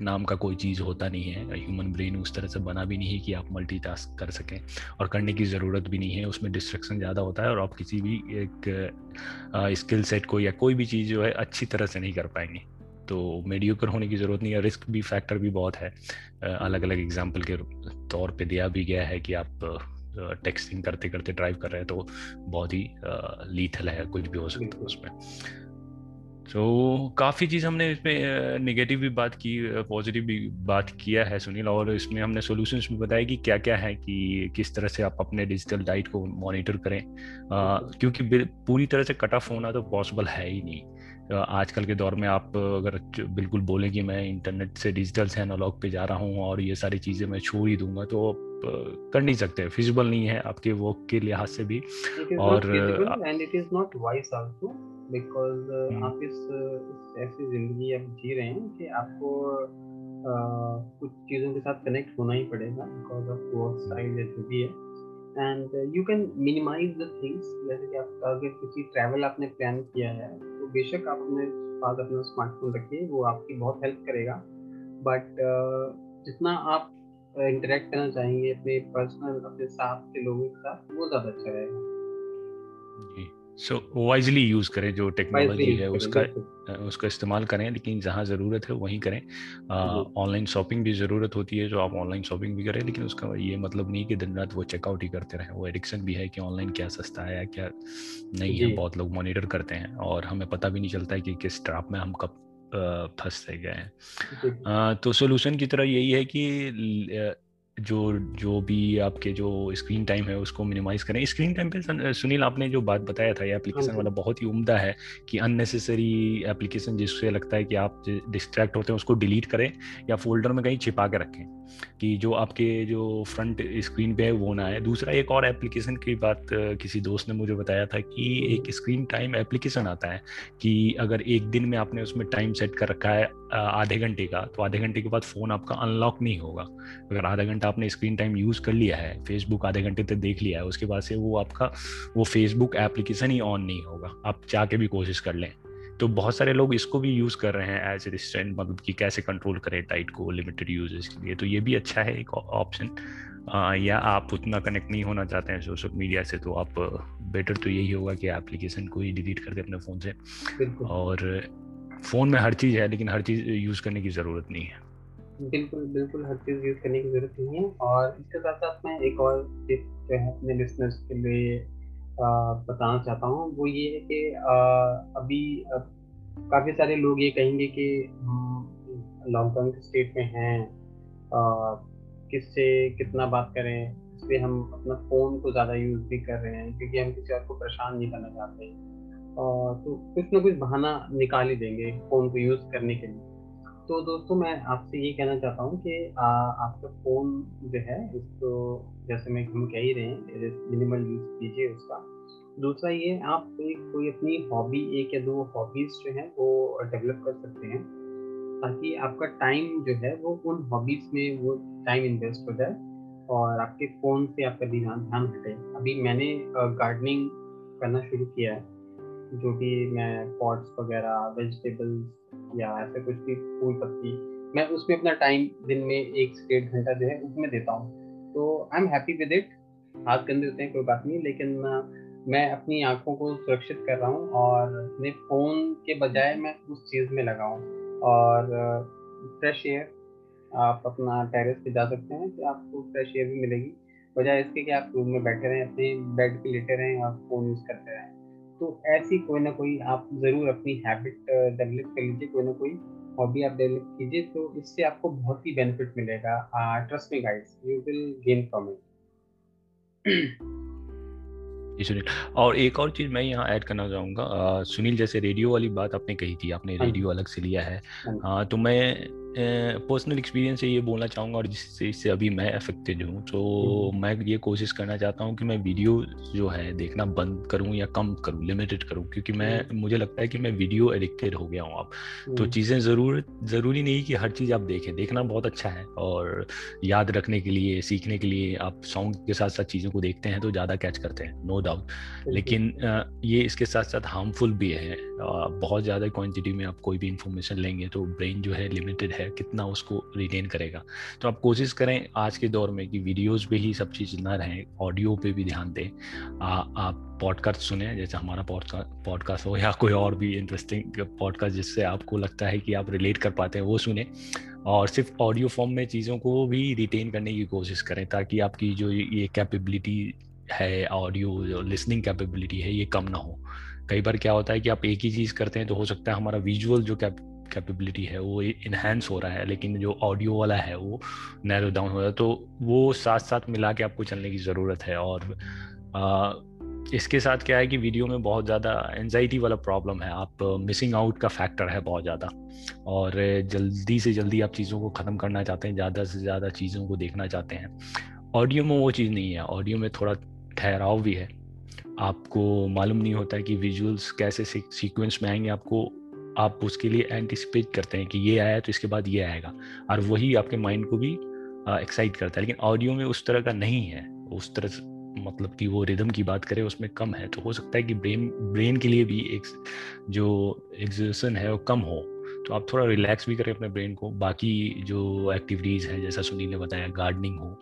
नाम का कोई चीज़ होता नहीं है। ह्यूमन ब्रेन उस तरह से बना भी नहीं है कि आप मल्टी कर सकें और करने की ज़रूरत भी नहीं है। उसमें डिस्ट्रक्शन ज़्यादा होता है और आप किसी भी एक स्किल सेट को या कोई भी चीज़ जो है अच्छी तरह से नहीं कर पाएँगे। तो मीडियोकर होने की ज़रूरत नहीं है। रिस्क भी फैक्टर भी बहुत है। अलग अलग एग्ज़ाम्पल के तौर पे दिया भी गया है कि आप टेक्सटिंग करते करते ड्राइव कर रहे हैं तो बहुत ही लीथल है कुछ भी हो सकता है उसमें। तो काफ़ी चीज़ हमने इसमें नेगेटिव भी बात की पॉजिटिव भी बात किया है सुनील और इसमें हमने सॉल्यूशंस भी बताया कि क्या क्या है कि किस तरह से आप अपने डिजिटल डाइट को मॉनिटर करें। आ, क्योंकि पूरी तरह से कट ऑफ़ होना तो पॉसिबल है ही नहीं। आजकल के दौर में आप अगर बिल्कुल बोलें कि मैं इंटरनेट से डिजिटल से एनालॉग पे जा रहा हूँ और ये सारी चीज़ें मैं छोड़ ही दूँगा तो आप कर नहीं सकते फिजिबल नहीं है आपके वर्क के लिहाज से भी। और and it is not wise also because आप इस, ऐसी ज़िंदगी आप जी रहे हैं कि आपको uh, कुछ चीज़ों के साथ कनेक्ट होना ही पड़ेगा बिकॉज़ ऑफ़ वर्क साइड जो भी है। And you can minimise the things जैसे कि आप अगर किसी ट्रैवल आपने प्लान किया है तो बेशक आप अपने पास अपना स्मार्टफ़ोन रखिए वो आपकी बहुत हेल्प करेगा। बट uh, जितना आप इंटरेक्ट uh, करना चाहेंगे अपने पर्सनल अपने साथ के लोगों के साथ वो ज़्यादा अच्छा रहेगा। जी। सो वाइजली यूज़ करें जो टेक्नोलॉजी है उसका उसका इस्तेमाल करें लेकिन जहाँ ज़रूरत है वहीं करें। ऑनलाइन शॉपिंग भी ज़रूरत होती है जो आप ऑनलाइन शॉपिंग भी करें लेकिन उसका ये मतलब नहीं कि दिन रात वो चेकआउट ही करते रहें। वो एडिक्शन भी है कि ऑनलाइन क्या सस्ता है या क्या नहीं है बहुत लोग मॉनिटर करते हैं और हमें पता भी नहीं चलता है कि किस ट्रैप में हम कब फंस गए हैं। तो सोल्यूशन की तरह यही है कि जो जो भी आपके जो स्क्रीन टाइम है उसको मिनिमाइज करें। स्क्रीन टाइम पे सुनील आपने जो बात बताया था ये एप्लीकेशन हाँ वाला बहुत ही उम्दा है कि अननेसेसरी एप्लीकेशन जिससे लगता है कि आप डिस्ट्रैक्ट होते हैं उसको डिलीट करें या फोल्डर में कहीं छिपा के रखें कि जो आपके जो फ्रंट स्क्रीन पे है वो ना आए। दूसरा एक और एप्लीकेशन की बात किसी दोस्त ने मुझे बताया था कि एक स्क्रीन टाइम एप्लीकेशन आता है कि अगर एक दिन में आपने उसमें टाइम सेट कर रखा है आधे घंटे का तो आधे घंटे के बाद फ़ोन आपका अनलॉक नहीं होगा। अगर आधा घंटा आपने स्क्रीन टाइम यूज़ कर लिया है फेसबुक आधे घंटे तक देख लिया है उसके बाद से वो आपका वो फेसबुक एप्लीकेशन ही ऑन नहीं होगा। आप जाके भी कोशिश कर लें। तो बहुत सारे लोग इसको भी यूज़ कर रहे हैं एज ए रिस्टेंट मतलब कि कैसे कंट्रोल करें टाइट को लिमिटेड यूजेस के लिए। तो ये भी अच्छा है एक ऑप्शन या आप उतना कनेक्ट नहीं होना चाहते हैं सोशल मीडिया से तो आप बेटर तो यही होगा कि एप्लीकेशन को ही डिलीट कर दे अपने फ़ोन से। और फ़ोन में हर चीज़ है, लेकिन हर चीज़ यूज़ करने की ज़रूरत नहीं है। बिल्कुल बिल्कुल, हर चीज़ यूज़ करने की ज़रूरत नहीं है। और इसके साथ साथ मैं एक और टिप जो है अपने लिसनर्स के लिए बताना चाहता हूँ। वो ये है कि अभी काफ़ी सारे लोग ये कहेंगे कि लॉन्ग टर्म के स्टेट में हैं किससे कितना बात करें, इसलिए हम अपना फ़ोन को ज़्यादा यूज़ भी कर रहे हैं, क्योंकि हम किसी और को परेशान नहीं करना चाहते। तो कुछ ना कुछ बहाना निकाल ही देंगे फ़ोन को यूज़ करने के लिए। तो दोस्तों, मैं आपसे ये कहना चाहता हूँ कि आपका फ़ोन जो है इसको जैसे मैं, हम कह ही रहे हैं मिनिमल यूज़ कीजिए उसका। दूसरा ये, आप एक कोई अपनी हॉबी एक या दो हॉबीज़ जो हैं, वो डेवलप कर सकते हैं, ताकि आपका टाइम जो है, वो उन हॉबीज़ में वो टाइम इन्वेस्ट हो जाए और आपके फ़ोन से आपका ध्यान ध्यान हटे अभी मैंने गार्डनिंग करना शुरू किया है। जो भी मैं पॉट्स वगैरह वेजिटेबल्स या ऐसे कुछ भी फूल पत्ती, मैं उसमें अपना टाइम दिन में एक से डेढ़ घंटा जो है उसमें देता हूँ। तो I am happy with it हाथ गंदे होते हैं, कोई बात नहीं, लेकिन मैं अपनी आँखों को सुरक्षित कर रहा हूँ और अपने फ़ोन के बजाय मैं उस चीज़ में लगाऊँ और फ्रेश एयर आप अपना टेरेस पे जा सकते हैं तो आपको फ्रेश एयर भी मिलेगी। बजाय इसके कि आप रूम में बैठे रहें, अपने बेड पे लेटे रहें और फ़ोन यूज़ करते रहें। तो ऐसी कोई ना कोई आप ज़रूर अपनी हैबिट डेवलप कर लीजिए कोई ना कोई हॉबी आप डेवलप कीजिए तो इससे आपको बहुत ही बेनिफिट मिलेगा। Trust me guys you will gain from it Sunil. और एक और चीज़ मैं यहाँ ऐड करना चाहूँगा। सुनील जैसे रेडियो वाली बात आपने कही थी आपने रेडियो हाँ अलग से लिया है। हाँ। आ, तो मैं पर्सनल एक्सपीरियंस से ये बोलना चाहूँगा और जिससे इससे अभी मैं अफेक्टेड हूँ तो हम्म। मैं ये कोशिश करना चाहता हूँ कि मैं वीडियो जो है देखना बंद करूँ या कम करूँ लिमिटेड करूँ क्योंकि मैं हम्म। मुझे लगता है कि मैं वीडियो एडिक्टेड हो गया हूँ अब तो हम्म। चीज़ें ज़रूर ज़रूरी नहीं कि हर चीज़ आप देखें देखना बहुत अच्छा है और याद रखने के लिए सीखने के लिए आप सॉन्ग के साथ साथ चीज़ों को देखते हैं तो ज़्यादा कैच करते हैं नो डाउट लेकिन ये इसके साथ साथ हार्मफुल भी है बहुत ज़्यादा क्वान्टिटी में आप कोई भी इंफॉर्मेशन लेंगे तो ब्रेन जो है लिमिटेड है कितना उसको रिटेन करेगा। तो आप कोशिश करें आज के दौर में कि वीडियोस पे ही सब चीज़ ना रहें ऑडियो पे भी ध्यान दें। आप पॉडकास्ट सुने, जैसे हमारा पॉडकास्ट हो या कोई और भी इंटरेस्टिंग पॉडकास्ट जिससे आपको लगता है कि आप रिलेट कर पाते हैं, वो सुने। और सिर्फ़ ऑडियो फॉर्म में चीज़ों को भी रिटेन करने की कोशिश करें, ताकि आपकी जो ये कैपेबिलिटी है ऑडियो लिसनिंग कैपेबिलिटी है, ये कम ना हो। कई बार क्या होता है कि आप एक ही चीज़ करते हैं तो हो सकता है हमारा विजुअल जो कैप कैपेबिलिटी है वो इन्हेंस हो रहा है लेकिन जो ऑडियो वाला है वो नैरो डाउन हो रहा है। तो वो साथ साथ मिला के आपको चलने की ज़रूरत है और आ, इसके साथ क्या है कि वीडियो में बहुत ज़्यादा एनजाइटी वाला प्रॉब्लम है। आप मिसिंग आउट का फैक्टर है बहुत ज़्यादा। और जल्दी से जल्दी आप चीज़ों को ख़त्म करना चाहते हैं ज़्यादा से ज़्यादा चीज़ों को देखना चाहते हैं। ऑडियो में वो चीज़ नहीं है। ऑडियो में थोड़ा ठहराव भी है। आपको मालूम नहीं होता है कि विजुअल्स कैसे सीक्वेंस में आएँगे। आपको आप उसके लिए एंटिसिपेट करते हैं कि ये आया तो इसके बाद ये आएगा। और वही आपके माइंड को भी एक्साइट करता है। लेकिन ऑडियो में उस तरह का नहीं है। उस तरह मतलब कि वो रिदम की बात करें उसमें कम है। तो हो सकता है कि ब्रेन ब्रेन के लिए भी एक जो एग्जर्सन है वो कम हो। तो आप थोड़ा रिलैक्स भी करें अपने ब्रेन को। बाकी जो एक्टिविटीज़ हैं जैसा सुनील ने बताया गार्डनिंग हो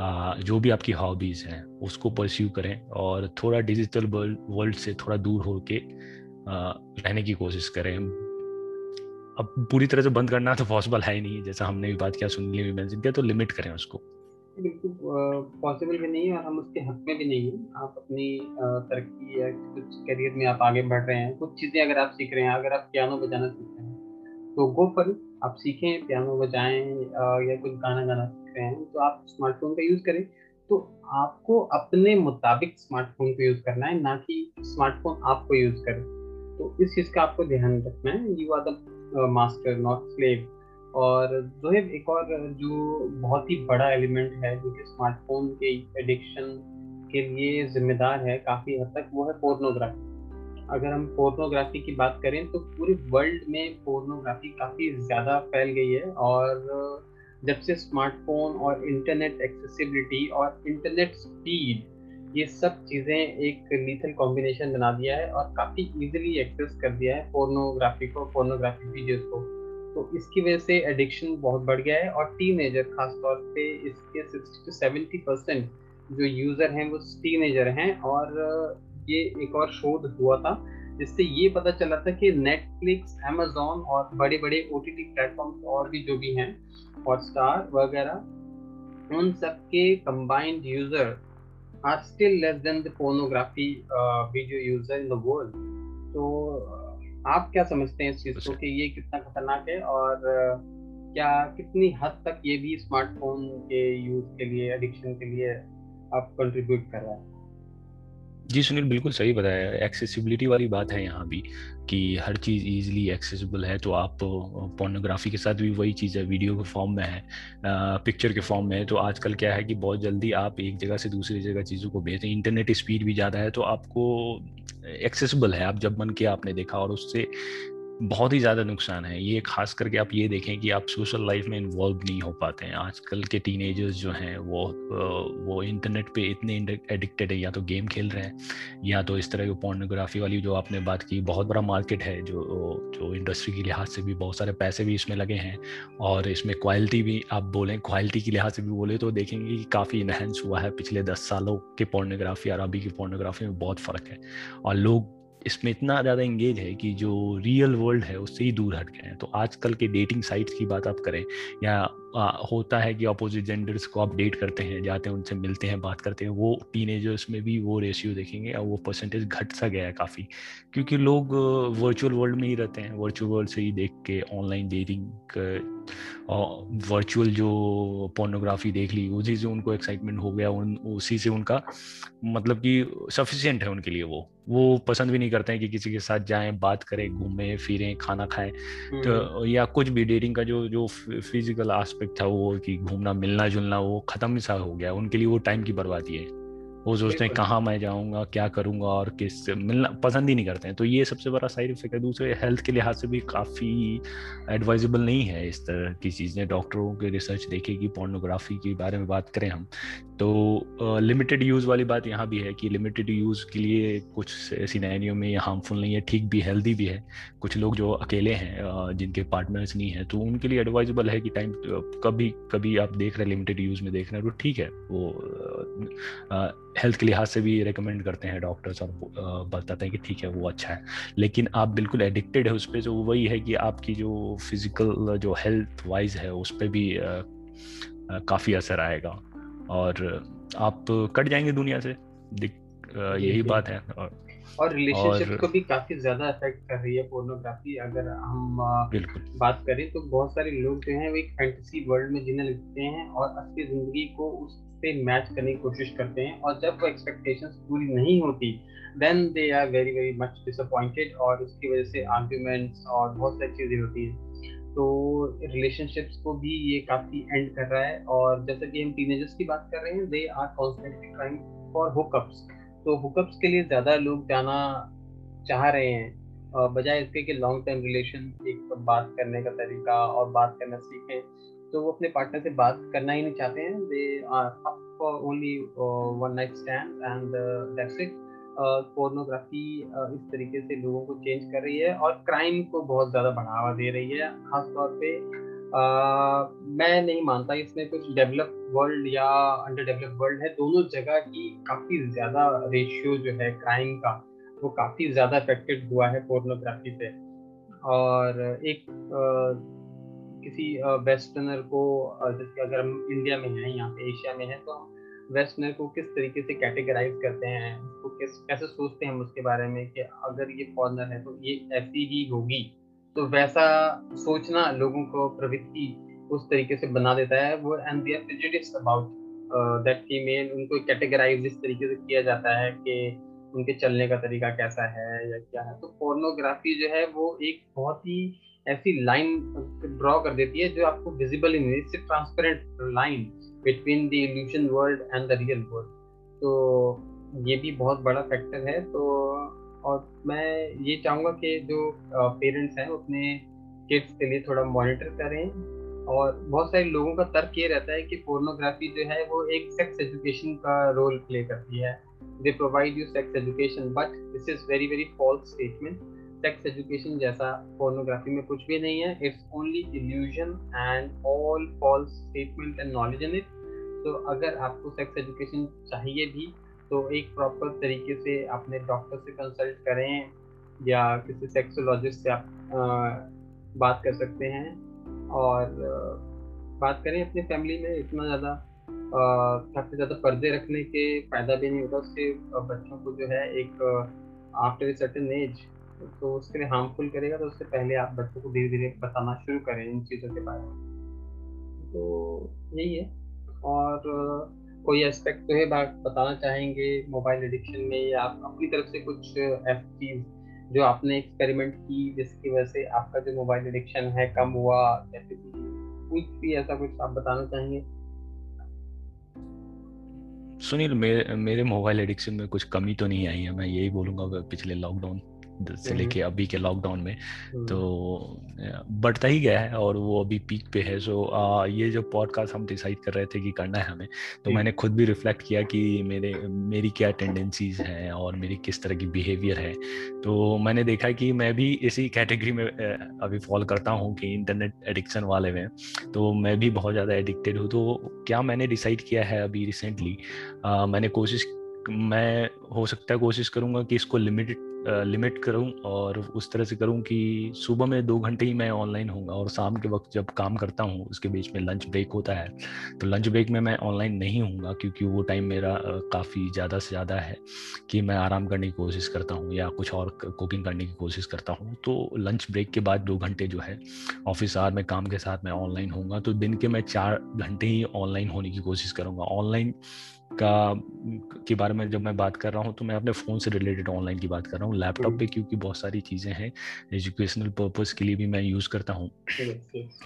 आ, जो भी आपकी हॉबीज़ हैं उसको परस्यू करें। और थोड़ा डिजिटल वर्ल्ड से थोड़ा दूर हो के रहने की कोशिश करें। अब पूरी तरह से बंद करना तो पॉसिबल है ही नहीं, जैसा हमने भी बात किया भी मेंशन किया तो लिमिट करें उसको। बिल्कुल पॉसिबल भी नहीं है और हम उसके हक में भी नहीं है। आप अपनी तरक्की या कुछ करियर में आप आगे बढ़ रहे हैं, कुछ चीज़ें अगर आप सीख रहे हैं, अगर आप पियानो बजाना सीख रहे हैं तो गो पर आप सीखें पियानो बजाएँ या कुछ गाना गाना सीख रहे हैं तो आप स्मार्टफ़ोन का यूज़ करें। तो आपको अपने मुताबिक स्मार्टफ़ोन को यूज़ करना है, ना कि स्मार्टफ़ोन आपको यूज़ करे। तो इस चीज़ का आपको ध्यान रखना है। You are the master not slave और जो है एक और जो बहुत ही बड़ा एलिमेंट है, जो कि स्मार्टफ़ोन के एडिक्शन के लिए जिम्मेदार है, काफ़ी हद तक वो है पोर्नोग्राफी अगर हम पोर्नोग्राफी की बात करें तो पूरे वर्ल्ड में पोर्नोग्राफी काफ़ी ज़्यादा फैल गई है। और जब से स्मार्टफ़ोन और इंटरनेट एक्सेसिबिलिटी और इंटरनेट स्पीड ये सब चीज़ें एक लीथल कॉम्बिनेशन बना दिया है और काफ़ी इजीली एक्सेस कर दिया है पोर्नोग्राफी को पोर्नोग्राफी वीडियोस को। तो इसकी वजह से एडिक्शन बहुत बढ़ गया है और टीनेजर खासतौर पे इसके सिक्सटी टू सेवेंटी परसेंट जो यूज़र हैं, वो टीनेजर हैं और ये एक और शोध हुआ था जिससे ये पता चला था कि नेटफ्लिक्स अमेजोन और बड़े बड़े ओ टी टी प्लेटफॉर्म और भी जो भी हैं हॉटस्टार वगैरह, उन सब के combined user are still less than the pornography video user in the world तो आप क्या समझते हैं इस चीज़ को कि ये कितना खतरनाक है और क्या कितनी हद तक ये भी स्मार्टफ़ोन के यूज़ के लिए एडिक्शन के लिए आप कंट्रीब्यूट कर रहा है? जी सुनील बिल्कुल सही बताया एक्सेसिबिलिटी वाली बात है यहाँ भी। कि हर चीज़ ईजिली एक्सेसिबल है तो आप पोर्नोग्राफी के साथ भी वही चीज़ है वीडियो के फॉर्म में है पिक्चर के फॉर्म में है तो आजकल क्या है कि बहुत जल्दी आप एक जगह से दूसरी जगह चीज़ों को भेजें इंटरनेट स्पीड भी ज़्यादा है तो आपको एक्सेसिबल है, आप जब मन किया आपने देखा और उससे बहुत ही ज़्यादा नुकसान है। ये खास करके आप ये देखें कि आप सोशल लाइफ में इन्वॉल्व नहीं हो पाते हैं। आजकल के टीनेजर्स जो हैं, वो वो इंटरनेट पे इतने एडिक्टेड है। या तो गेम खेल रहे हैं, या तो इस तरह की पोर्नोग्राफी वाली जो आपने बात की, बहुत बड़ा मार्केट है जो जो इंडस्ट्री के लिहाज से भी बहुत सारे पैसे भी इसमें लगे हैं। और इसमें क्वालिटी भी आप बोलें, क्वालिटी के लिहाज से भी बोले तो देखेंगे कि काफ़ी इन्हेंस हुआ है। पिछले दस सालों के पोर्नोग्राफी और अभी की पोर्नोग्राफी में बहुत फ़र्क है। और लोग इसमें इतना ज़्यादा इंगेज है कि जो रियल वर्ल्ड है उससे ही दूर हट गए हैं। तो आजकल के डेटिंग साइट्स की बात आप करें या आ, होता है कि अपोजिट जेंडर्स को आप डेट करते हैं जाते हैं उनसे मिलते हैं बात करते हैं वो टीनेजर्स में भी वो रेशियो देखेंगे और वो परसेंटेज घट सा गया है काफ़ी। क्योंकि लोग वर्चुअल वर्ल्ड में ही रहते हैं वर्चुअल वर्ल्ड से ही देख के ऑनलाइन डेटिंग वर्चुअल जो पोर्नोग्राफी देख ली उसी से उनको एक्साइटमेंट हो गया उन उसी से उनका मतलब कि सफिशियंट है उनके लिए वो। वो पसंद भी नहीं करते हैं कि किसी के साथ जाएँ बात करें घूमें फिरें खाना खाएँ। तो हम्म। या कुछ भी डेटिंग का जो जो फ़िज़िकल आस्पेक्ट था वो कि घूमना मिलना जुलना वो खत्म ही सा हो गया। उनके लिए वो टाइम की बर्बादी है। वो सोचते हैं कहाँ मैं जाऊँगा क्या करूँगा और किस मिलना पसंद ही नहीं करते हैं। तो ये सबसे बड़ा साइड इफ़ेक्ट है। दूसरे हेल्थ के लिहाज से भी काफ़ी एडवाइजेबल नहीं है इस तरह की चीज़ें। डॉक्टरों के रिसर्च देखेगी पोर्नोग्राफी के बारे में बात करें हम तो लिमिटेड यूज़ वाली बात यहाँ भी है कि लिमिटेड यूज़ के लिए कुछ सीनारियों में ये हार्मफुल नहीं है ठीक भी हेल्दी भी है। कुछ लोग जो अकेले हैं जिनके पार्टनर्स नहीं है तो उनके लिए एडवाइजेबल है कि टाइम कभी कभी आप देख रहे हैं लिमिटेड यूज़ में देख रहे हैं तो ठीक है वो हेल्थ के लिहाज से भी रिकमेंड करते हैं डॉक्टर्स और बताते हैं कि ठीक है वो अच्छा है। लेकिन आप बिल्कुल एडिक्टेड है उस पर तो वही है कि आपकी जो फ़िज़िकल जो हेल्थ वाइज है उस पर भी काफ़ी असर आएगा। और आप कट जाएँगे दुनिया से। यही बात है और और रिलेशनशिप को भी काफ़ी ज़्यादा इफ़ेक्ट कर रही है पोर्नोग्राफी अगर हम बात करें तो बहुत सारे लोग जो हैं वो एक फैंटेसी वर्ल्ड में जीने लगते हैं और असली ज़िंदगी को उससे मैच करने की कोशिश करते हैं और जब वो एक्सपेक्टेशंस पूरी नहीं होती then they are very very much disappointed और उसकी वजह से आर्ग्यूमेंट्स और बहुत सारी चीज़ें होती हैं। तो रिलेशनशिप्स को भी ये काफ़ी एंड कर रहा है और जैसे कि हम टीनेजर्स की बात कर रहे हैं they are constantly trying for hookups तो हुकअप्स के लिए ज़्यादा लोग जाना चाह रहे हैं बजाय इसके कि लॉन्ग टर्म रिलेशन एक बात करने का तरीका और बात करना सीखें। तो वो अपने पार्टनर से बात करना ही नहीं चाहते हैं। They are up only one night stand and that's it pornography इस तरीके से लोगों को चेंज कर रही है और क्राइम को बहुत ज़्यादा बढ़ावा दे रही है खासतौर पे। Uh, मैं नहीं मानता इसमें कुछ डेवलप वर्ल्ड या अंडर डेवलप वर्ल्ड है। दोनों जगह की काफ़ी ज़्यादा रेशियो जो है क्राइम का वो काफ़ी ज़्यादा अफेक्टेड हुआ है पोर्नोग्राफी से और एक आ, किसी वेस्टर्नर को जैसे अगर हम इंडिया में हैं, यहाँ पे एशिया में हैं तो हम वेस्टर्नर को किस तरीके से कैटेगराइज करते हैं? उसको किस, कैसे सोचते हैं हम उसके बारे में कि अगर ये फॉरनर है तो ये ऐसी ही होगी? तो वैसा सोचना लोगों को प्रवृत्ति उस तरीके से बना देता है वो and they are prejudice about that female उनको कैटेगराइज इस तरीके से किया जाता है कि उनके चलने का तरीका कैसा है या क्या है। तो पोर्नोग्राफी जो है वो एक बहुत ही ऐसी लाइन ड्रॉ कर देती है जो आपको विजिबल ही नहीं सिर्फ़ transparent line between the illusion world and the real world तो ये भी बहुत बड़ा फैक्टर है। तो और मैं ये चाहूँगा कि जो पेरेंट्स हैं, अपने किड्स के लिए थोड़ा मॉनिटर करें। और बहुत सारे लोगों का तर्क ये रहता है कि पोर्नोग्राफी जो है, वो एक सेक्स एजुकेशन का रोल प्ले करती है। They provide you sex education but this is very very false statement sex education जैसा पोर्नोग्राफी में कुछ भी नहीं है. It's only illusion and all false statement and knowledge in it तो अगर आपको सेक्स एजुकेशन चाहिए भी तो एक प्रॉपर तरीके से अपने डॉक्टर से कंसल्ट करें या किसी सेक्सोलॉजिस्ट से आप आ, बात कर सकते हैं. और आ, बात करें अपनी फैमिली में इतना ज़्यादा काफ़ी ज़्यादा पर्दे रखने के फ़ायदा भी नहीं होता उससे बच्चों को जो है एक आफ्टर ए सर्टन एज तो उसके लिए हार्मफुल करेगा तो उससे पहले आप बच्चों को धीरे धीरे बताना शुरू करें इन चीज़ों के बारे में। तो यही है। और कोई एस्पेक्ट तो है, बात बताना चाहेंगे मोबाइल एडिक्शन में या आप अपनी तरफ़ से कुछ चीज़ जो आपने एक्सपेरिमेंट की जिसकी वजह से आपका जो मोबाइल एडिक्शन है कम हुआ, या कुछ भी ऐसा कुछ आप बताना चाहेंगे? सुनील, मेरे मेरे मोबाइल एडिक्शन में कुछ कमी तो नहीं आई है, मैं यही बोलूँगा पिछले लॉकडाउन से हम्म। लेके अभी के लॉकडाउन में। हम्म। तो बढ़ता ही गया है और वो अभी पीक पे है। सो आ, ये जो पॉडकास्ट हम डिसाइड कर रहे थे कि करना है हमें तो मैंने खुद भी रिफ्लेक्ट किया कि मेरे मेरी क्या टेंडेंसीज हैं और मेरी किस तरह की बिहेवियर है। तो मैंने देखा कि मैं भी इसी कैटेगरी में अभी फॉलो करता हूँ कि इंटरनेट एडिक्शन वाले में। तो मैं भी बहुत ज़्यादा एडिक्टेड हूँ। तो क्या मैंने डिसाइड किया है अभी रिसेंटली मैंने कोशिश मैं हो सकता है कोशिश करूँगा कि इसको लिमिटेड लिमिट करूँ और उस तरह से करूँ कि सुबह में दो घंटे ही मैं ऑनलाइन हूँ और शाम के वक्त जब काम करता हूँ, उसके बीच में लंच ब्रेक होता है तो लंच ब्रेक में मैं ऑनलाइन नहीं हूँ क्योंकि वो टाइम मेरा काफ़ी ज़्यादा से ज़्यादा है कि मैं आराम करने की कोशिश करता हूँ या कुछ और कुकिंग करने की कोशिश करता हूँ। तो लंच ब्रेक के बाद दो घंटे जो है ऑफ़िस आर में काम के साथ मैं ऑनलाइन हूँ तो दिन के मैं चार घंटे ही ऑनलाइन होने की कोशिश करूँगा। ऑनलाइन का के बारे में जब मैं बात कर रहा हूँ तो मैं अपने फ़ोन से रिलेटेड ऑनलाइन की बात कर रहा हूँ लैपटॉप पे क्योंकि बहुत सारी चीज़ें हैं एजुकेशनल पर्पज़ के लिए भी मैं यूज़ करता हूँ।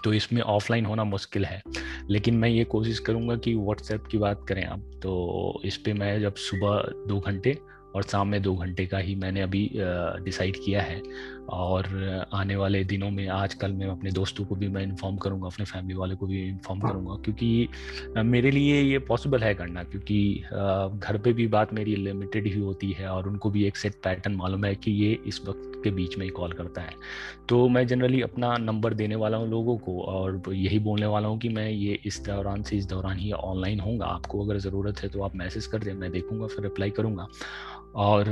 तो इसमें ऑफलाइन होना मुश्किल है। लेकिन मैं ये कोशिश करूँगा कि व्हाट्सएप की बात करें आप तो इस पर मैं जब सुबह दो घंटे और शाम में दो घंटे का ही मैंने अभी डिसाइड किया है और आने वाले दिनों में आज कल मैं अपने दोस्तों को भी मैं इन्फॉर्म करूँगा अपने फैमिली वाले को भी इन्फॉर्म हाँ। करूँगा क्योंकि मेरे लिए ये पॉसिबल है करना क्योंकि घर पे भी बात मेरी लिमिटेड ही होती है और उनको भी एक सेट पैटर्न मालूम है कि ये इस वक्त के बीच में ही कॉल करता है। तो मैं जनरली अपना नंबर देने वाला हूँ लोगों को और यही बोलने वाला हूँ कि मैं ये इस दौरान से इस दौरान ही ऑनलाइन होऊँगा। आपको अगर ज़रूरत है तो आप मैसेज कर दें मैं देखूँगा फिर रिप्लाई करूँगा। और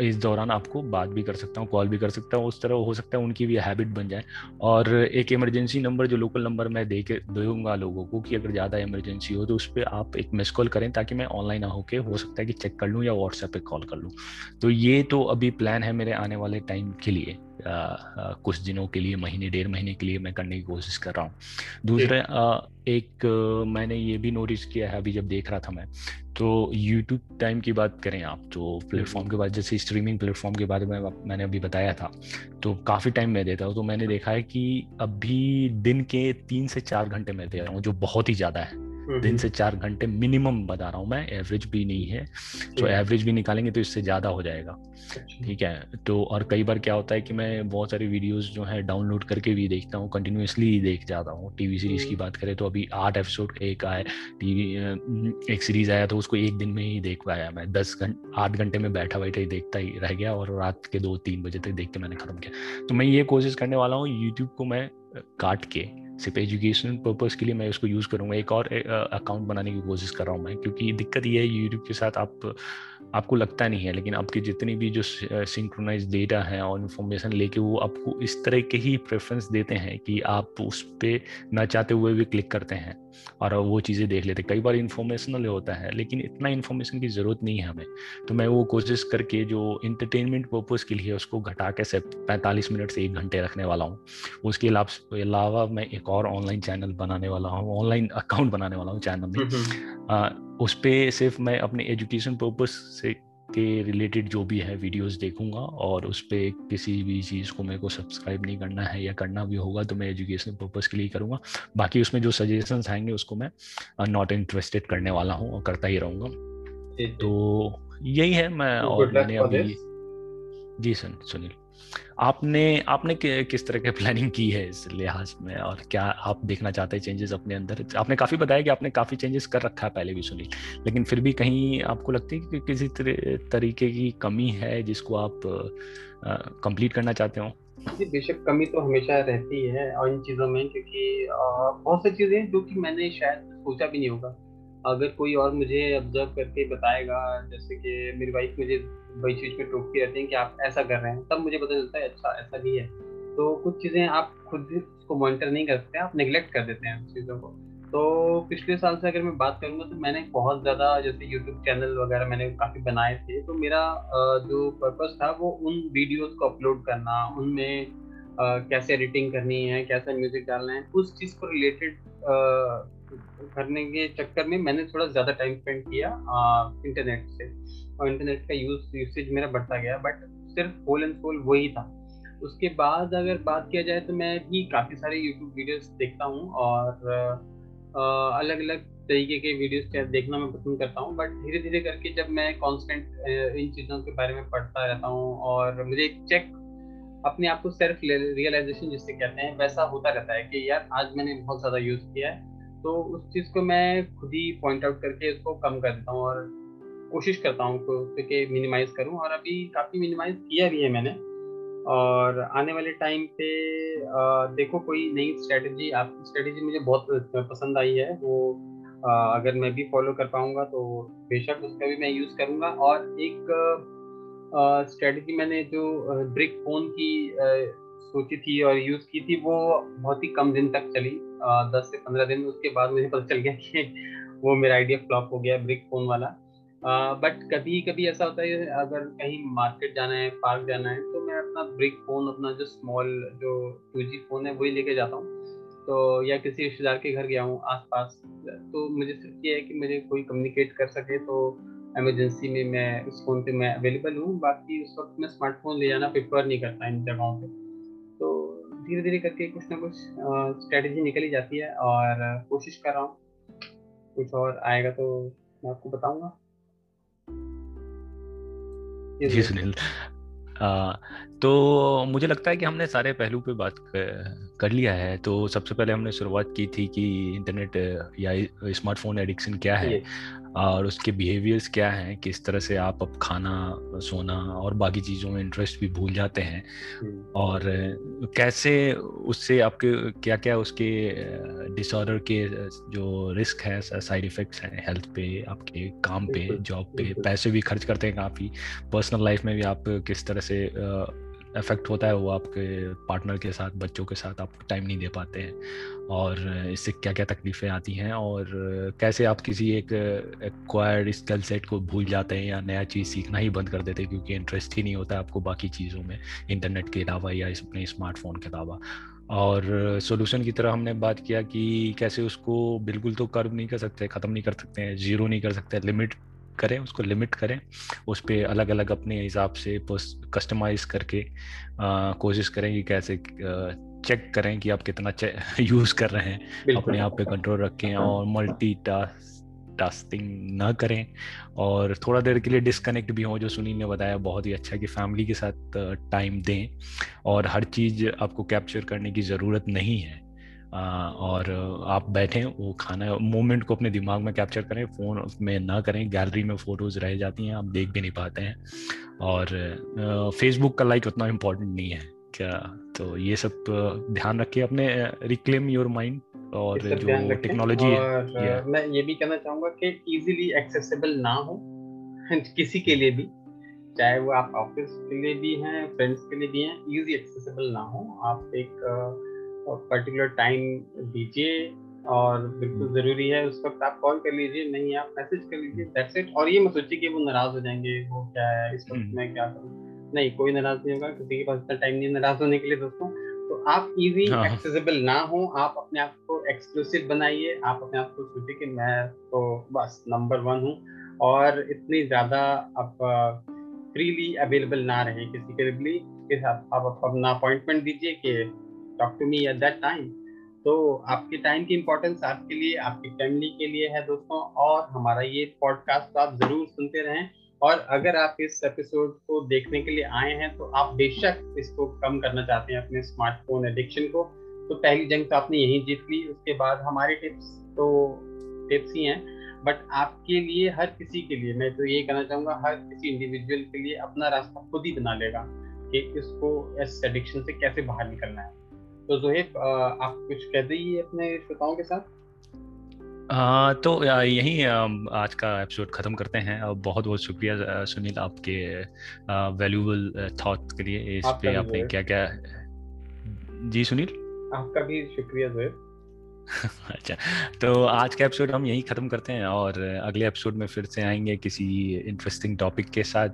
इस दौरान आपको बात भी कर सकता हूँ, कॉल भी कर सकता हूँ, उस तरह हो सकता है उनकी भी हैबिट बन जाए। और एक इमरजेंसी नंबर, जो लोकल नंबर मैं दे के, दूँगा लोगों को कि अगर ज़्यादा इमरजेंसी हो तो उस पर आप एक मिस कॉल करें ताकि मैं ऑनलाइन होके, हो सकता है कि चेक कर लूँ या व्हाट्सएप पर कॉल कर लूँ। तो ये तो अभी प्लान है मेरे आने वाले टाइम के लिए। कुछ दिनों के लिए महीने डेढ़ महीने के लिए मैं करने की कोशिश कर रहा हूँ। दूसरा एक मैंने ये भी नोटिस किया है अभी जब देख रहा था मैं तो यूट्यूब टाइम की बात करें आप तो प्लेटफॉर्म के बाद जैसे स्ट्रीमिंग प्लेटफॉर्म के बारे में मैंने अभी बताया था तो काफ़ी टाइम मैं देता हूँ तो मैंने देखा है कि अभी दिन के तीन से चार घंटे मैं दे रहा हूँ जो बहुत ही ज़्यादा है। दिन से चार घंटे मिनिमम बता रहा हूँ मैं एवरेज भी नहीं है तो एवरेज भी निकालेंगे तो इससे ज़्यादा हो जाएगा अच्छा। ठीक है? तो और कई बार क्या होता है कि मैं बहुत सारी वीडियोस जो है डाउनलोड करके भी देखता हूँ कंटिन्यूसली देख जाता हूँ। टीवी सीरीज़ की बात करें तो अभी आठ एपिसोड एक आए टीवी एक सीरीज़ आया तो उसको एक दिन में ही देख पाया मैं। दस घंटे आठ घंटे में बैठा बैठा ही देखता ही रह गया और रात के दो तीन बजे तक देख के मैंने खत्म किया। तो मैं ये कोशिश करने वाला हूँ यूट्यूब को मैं काट के सिर्फ़ एजुकेशन पर्पज़ के लिए मैं उसको यूज़ करूँगा। एक और अकाउंट बनाने की कोशिश कर रहा हूँ मैं, क्योंकि दिक्कत ये है यूट्यूब के साथ आप आपको लगता नहीं है लेकिन आपकी जितनी भी जो सिंक्रोनाइज डेटा है और इन्फॉर्मेशन लेके वो आपको इस तरह के ही प्रेफरेंस देते हैं कि आप उस पर ना चाहते हुए भी क्लिक करते हैं और वो चीज़ें देख लेते कई बार इन्फॉर्मेशनल होता है लेकिन इतना इन्फॉर्मेशन की ज़रूरत नहीं है हमें। तो मैं वो कोशिश करके जो इंटरटेनमेंट पर्पज़ के लिए उसको घटा के से पैंतालीस मिनट से एक घंटे रखने वाला हूँ। उसके अलावा मैं एक और ऑनलाइन चैनल बनाने वाला हूँ ऑनलाइन अकाउंट बनाने वाला हूँ चैनल में। हम्म, हम्म। उस पर सिर्फ़ मैं अपने एजुकेशन पर्पज़ से के रिलेटेड जो भी है वीडियोस देखूँगा और उस पर किसी भी चीज़ को मेरे को सब्सक्राइब नहीं करना है या करना भी होगा तो मैं एजुकेशन पर्पज़ के लिए करूँगा। बाकी उसमें जो सजेशंस आएँगे उसको मैं नॉट इंटरेस्टेड करने वाला हूँ और करता ही रहूँगा। तो यही है मैं तो और मैंने अभी जी सर सुनील। आपने आपने किस तरह की प्लानिंग की है इस लिहाज में? और क्या आप देखना चाहते हैं चेंजेस अपने अंदर? आपने काफ़ी बताया कि आपने काफ़ी चेंजेस कर रखा है पहले भी सुनी, लेकिन फिर भी कहीं आपको लगती है कि किसी तरीके की कमी है जिसको आप कंप्लीट करना चाहते हो? जी, बेशक कमी तो हमेशा रहती है और इन चीज़ों में, क्योंकि बहुत सी चीज़ें जो कि मैंने शायद सोचा भी नहीं होगा। अगर कोई और मुझे ऑब्ज़र्व करके बताएगा, जैसे कि मेरी वाइफ मुझे वही चीज़ पे टोकती रहती है कि आप ऐसा कर रहे हैं, तब मुझे पता चलता है अच्छा ऐसा भी है। तो कुछ चीज़ें आप खुद उसको मॉनिटर नहीं कर सकते आप निगलेक्ट कर देते हैं उस चीज़ों को। तो पिछले साल से अगर मैं बात करूँगा तो मैंने बहुत ज़्यादा जैसे यूट्यूब चैनल वगैरह मैंने काफ़ी बनाए थे तो मेरा जो पर्पज़ था, वो उन वीडियोज़ को अपलोड करना, उनमें कैसे एडिटिंग करनी है, कैसे म्यूज़िक डालना है, उस चीज़ को रिलेटेड करने के चक्कर में मैंने थोड़ा ज़्यादा टाइम स्पेंड किया इंटरनेट से। और इंटरनेट का यूज़ यूसेज मेरा बढ़ता गया बट सिर्फ़ होल एंड सोल वही था। उसके बाद अगर बात किया जाए तो मैं भी काफ़ी सारे यूट्यूब वीडियोस देखता हूँ और अलग अलग तरीके के वीडियोस देखना मैं पसंद करता हूँ। बट धीरे धीरे करके जब मैं कॉन्स्टेंट इन चीज़ों के बारे में पढ़ता रहता हूँ और मुझे एक चेक अपने आप को सेल्फ रियलाइजेशन जिससे कहते हैं, वैसा होता रहता है कि यार आज मैंने बहुत ज़्यादा यूज़ किया है। तो उस चीज़ को मैं खुद ही पॉइंट आउट करके उसको कम कर देता हूँ और कोशिश करता हूँ कि मिनिमाइज करूँ और अभी काफ़ी मिनिमाइज किया भी है मैंने। और आने वाले टाइम पे आ, देखो कोई नई स्ट्रेटजी आपकी स्ट्रेटजी मुझे बहुत पसंद आई है। वो आ, अगर मैं भी फॉलो कर पाऊँगा तो बेशक उसका भी मैं यूज़ करूँगा। और एक स्ट्रेटजी मैंने जो ब्रिक फ़ोन की आ, सोची थी और यूज़ की थी वो बहुत ही कम दिन तक चली। दस से पंद्रह दिन उसके बाद मुझे पता चल गया कि वो मेरा आइडिया फ्लॉप हो गया ब्रिक फ़ोन वाला। बट कभी कभी ऐसा होता है, अगर कहीं मार्केट जाना है पार्क जाना है तो मैं अपना ब्रिक फ़ोन अपना जो स्मॉल जो टू फ़ोन है, वही लेके जाता हूँ। तो या किसी रिश्तेदार के घर गया हूँ आसपास तो मुझे सिर्फ़ ये है कि मुझे कोई कम्युनिकेट कर सके तो एमरजेंसी में मैं, उस फ़ोन पे मैं अवेलेबल हूँ। बाकी उस वक्त मैं स्मार्टफ़ोन ले जाना प्रेफर नहीं करता इन जगहों पे। तो धीरे धीरे करके कुछ ना कुछ स्ट्रेटजी निकल ही जाती है और कोशिश कर रहा हूँ। कुछ और आएगा तो मैं आपको बताऊँगा। जी सुनील तो मुझे लगता है कि हमने सारे पहलू पे बात कर लिया है। तो सबसे पहले हमने शुरुआत की थी कि इंटरनेट या स्मार्टफ़ोन एडिक्शन क्या है? और उसके बिहेवियर्स क्या हैं? किस तरह से आप अब खाना सोना और बाकी चीज़ों में इंटरेस्ट भी भूल जाते हैं? हम्म। और कैसे उससे आपके क्या क्या उसके डिसऑर्डर के जो रिस्क है साइड इफ़ेक्ट्स हैं हेल्थ पे आपके काम पे जॉब पे? पैसे भी खर्च करते हैं काफ़ी। पर्सनल लाइफ में भी आप किस तरह से इफ़ेक्ट होता है, वो आपके पार्टनर के साथ, बच्चों के साथ आप टाइम नहीं दे पाते हैं। और इससे क्या क्या तकलीफ़ें आती हैं और कैसे आप किसी एक एक्वायर्ड स्किल सेट को भूल जाते हैं या नया चीज़ सीखना ही बंद कर देते हैं क्योंकि इंटरेस्ट ही नहीं होता है आपको बाकी चीज़ों में इंटरनेट के अलावा या अपने स्मार्टफ़ोन के अलावा। और सोल्यूशन की तरह हमने बात किया कि कैसे उसको बिल्कुल तो कर्व नहीं कर सकते, ख़त्म नहीं कर सकते हैं ज़ीरो नहीं कर सकते लिमिट करें उसको लिमिट करें उस पर अलग अलग अपने हिसाब से कस्टमाइज करके कोशिश करें कि कैसे चेक करें कि आप कितना यूज़ कर रहे हैं। अपने आप पे कंट्रोल रखें और मल्टी टास्क टास्किंग ना करें और थोड़ा देर के लिए डिस्कनेक्ट भी हो जो सुनील ने बताया बहुत ही अच्छा कि फैमिली के साथ टाइम दें और हर चीज़ आपको कैप्चर करने की ज़रूरत नहीं है। और आप बैठें वो खाना मोमेंट को अपने दिमाग में कैप्चर करें फ़ोन में ना करें गैलरी में फ़ोटोज़ रह जाती हैं आप देख भी नहीं पाते हैं। और फेसबुक का लाइक उतना इम्पोर्टेंट नहीं है। क्या? तो ये सब ध्यान रखिए अपने रिक्लेम योर माइंड और जो टेक्नोलॉजी है। मैं ये भी कहना चाहूँगा कि इजीली एक्सेसिबल ना हो किसी के लिए भी। चाहे वो आप ऑफ़िस के लिए भी हैं फ्रेंड्स के लिए भी हैं इजी एक्सेसिबल ना हो। आप एक पर्टिकुलर टाइम दीजिए और बिल्कुल हम्म। ज़रूरी है उस वक्त आप कॉल कर लीजिए नहीं आप मैसेज कर लीजिए दैट्स इट और ये मत सोचिए कि वो नाराज़ हो जाएँगे वो क्या है इस वक्त हम्म। मैं क्या करूँ नहीं कोई नाराज़ नहीं होगा किसी के पास इतना टाइम नहीं नाराज़ होने के लिए दोस्तों तो आप इजी एक्सेसिबल हाँ। ना हो आप अपने आप को एक्सक्लूसिव बनाइए आप अपने आप को सोचिए कि मैं तो बस नंबर वन हूँ और इतनी ज़्यादा आप फ्रीली अवेलेबल ना रहे किसी के लिए आप अपना अपॉइंटमेंट दीजिए कि talk to me at that time तो आपके टाइम की इम्पोर्टेंस आपके लिए, आपकी फैमिली के लिए है दोस्तों, और हमारा ये पॉडकास्ट आप ज़रूर सुनते रहें। और अगर आप इस एपिसोड को देखने के लिए आए हैं तो आप बेशक इसको कम करना चाहते हैं अपने स्मार्टफ़ोन एडिक्शन को। तो पहली जंग तो आपने यही जीत ली, उसके बाद हमारे टिप्स तो टिप्स ही हैं। बट आपके लिए, हर किसी के लिए, मैं तो ये कहना चाहूँगा, हर किसी इंडिविजुअल के लिए अपना रास्ता खुद ही बना लेगा कि इसको, इस एडिक्शन से कैसे बाहर निकलना है। तो जोहेब आप कुछ कह दीजिए अपने श्रोताओं के साथ? हाँ तो यही आज का एपिसोड ख़त्म करते हैं। और बहुत बहुत शुक्रिया सुनील आपके वैल्यूबल थॉट के लिए इस पे आपने क्या क्या जी सुनील? आपका भी शुक्रिया जोहेब अच्छा तो आज का एपिसोड हम यही ख़त्म करते हैं और अगले एपिसोड में फिर से आएँगे किसी इंटरेस्टिंग टॉपिक के साथ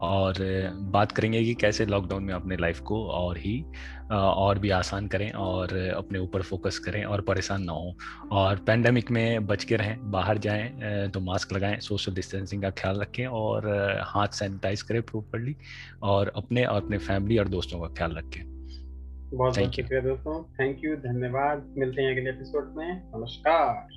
और बात करेंगे कि कैसे लॉकडाउन में अपने लाइफ को और ही और भी आसान करें और अपने ऊपर फोकस करें और परेशान ना हो और पैंडमिक में बच के रहें, बाहर जाएँ तो मास्क लगाएँ सोशल डिस्टेंसिंग का ख्याल रखें और हाथ सैनिटाइज करें प्रॉपरली और अपने और अपने फैमिली और दोस्तों का ख्याल रखें। बहुत बहुत शुक्रिया दोस्तों। थैंक यू धन्यवाद। मिलते हैं अगले एपिसोड में। नमस्कार।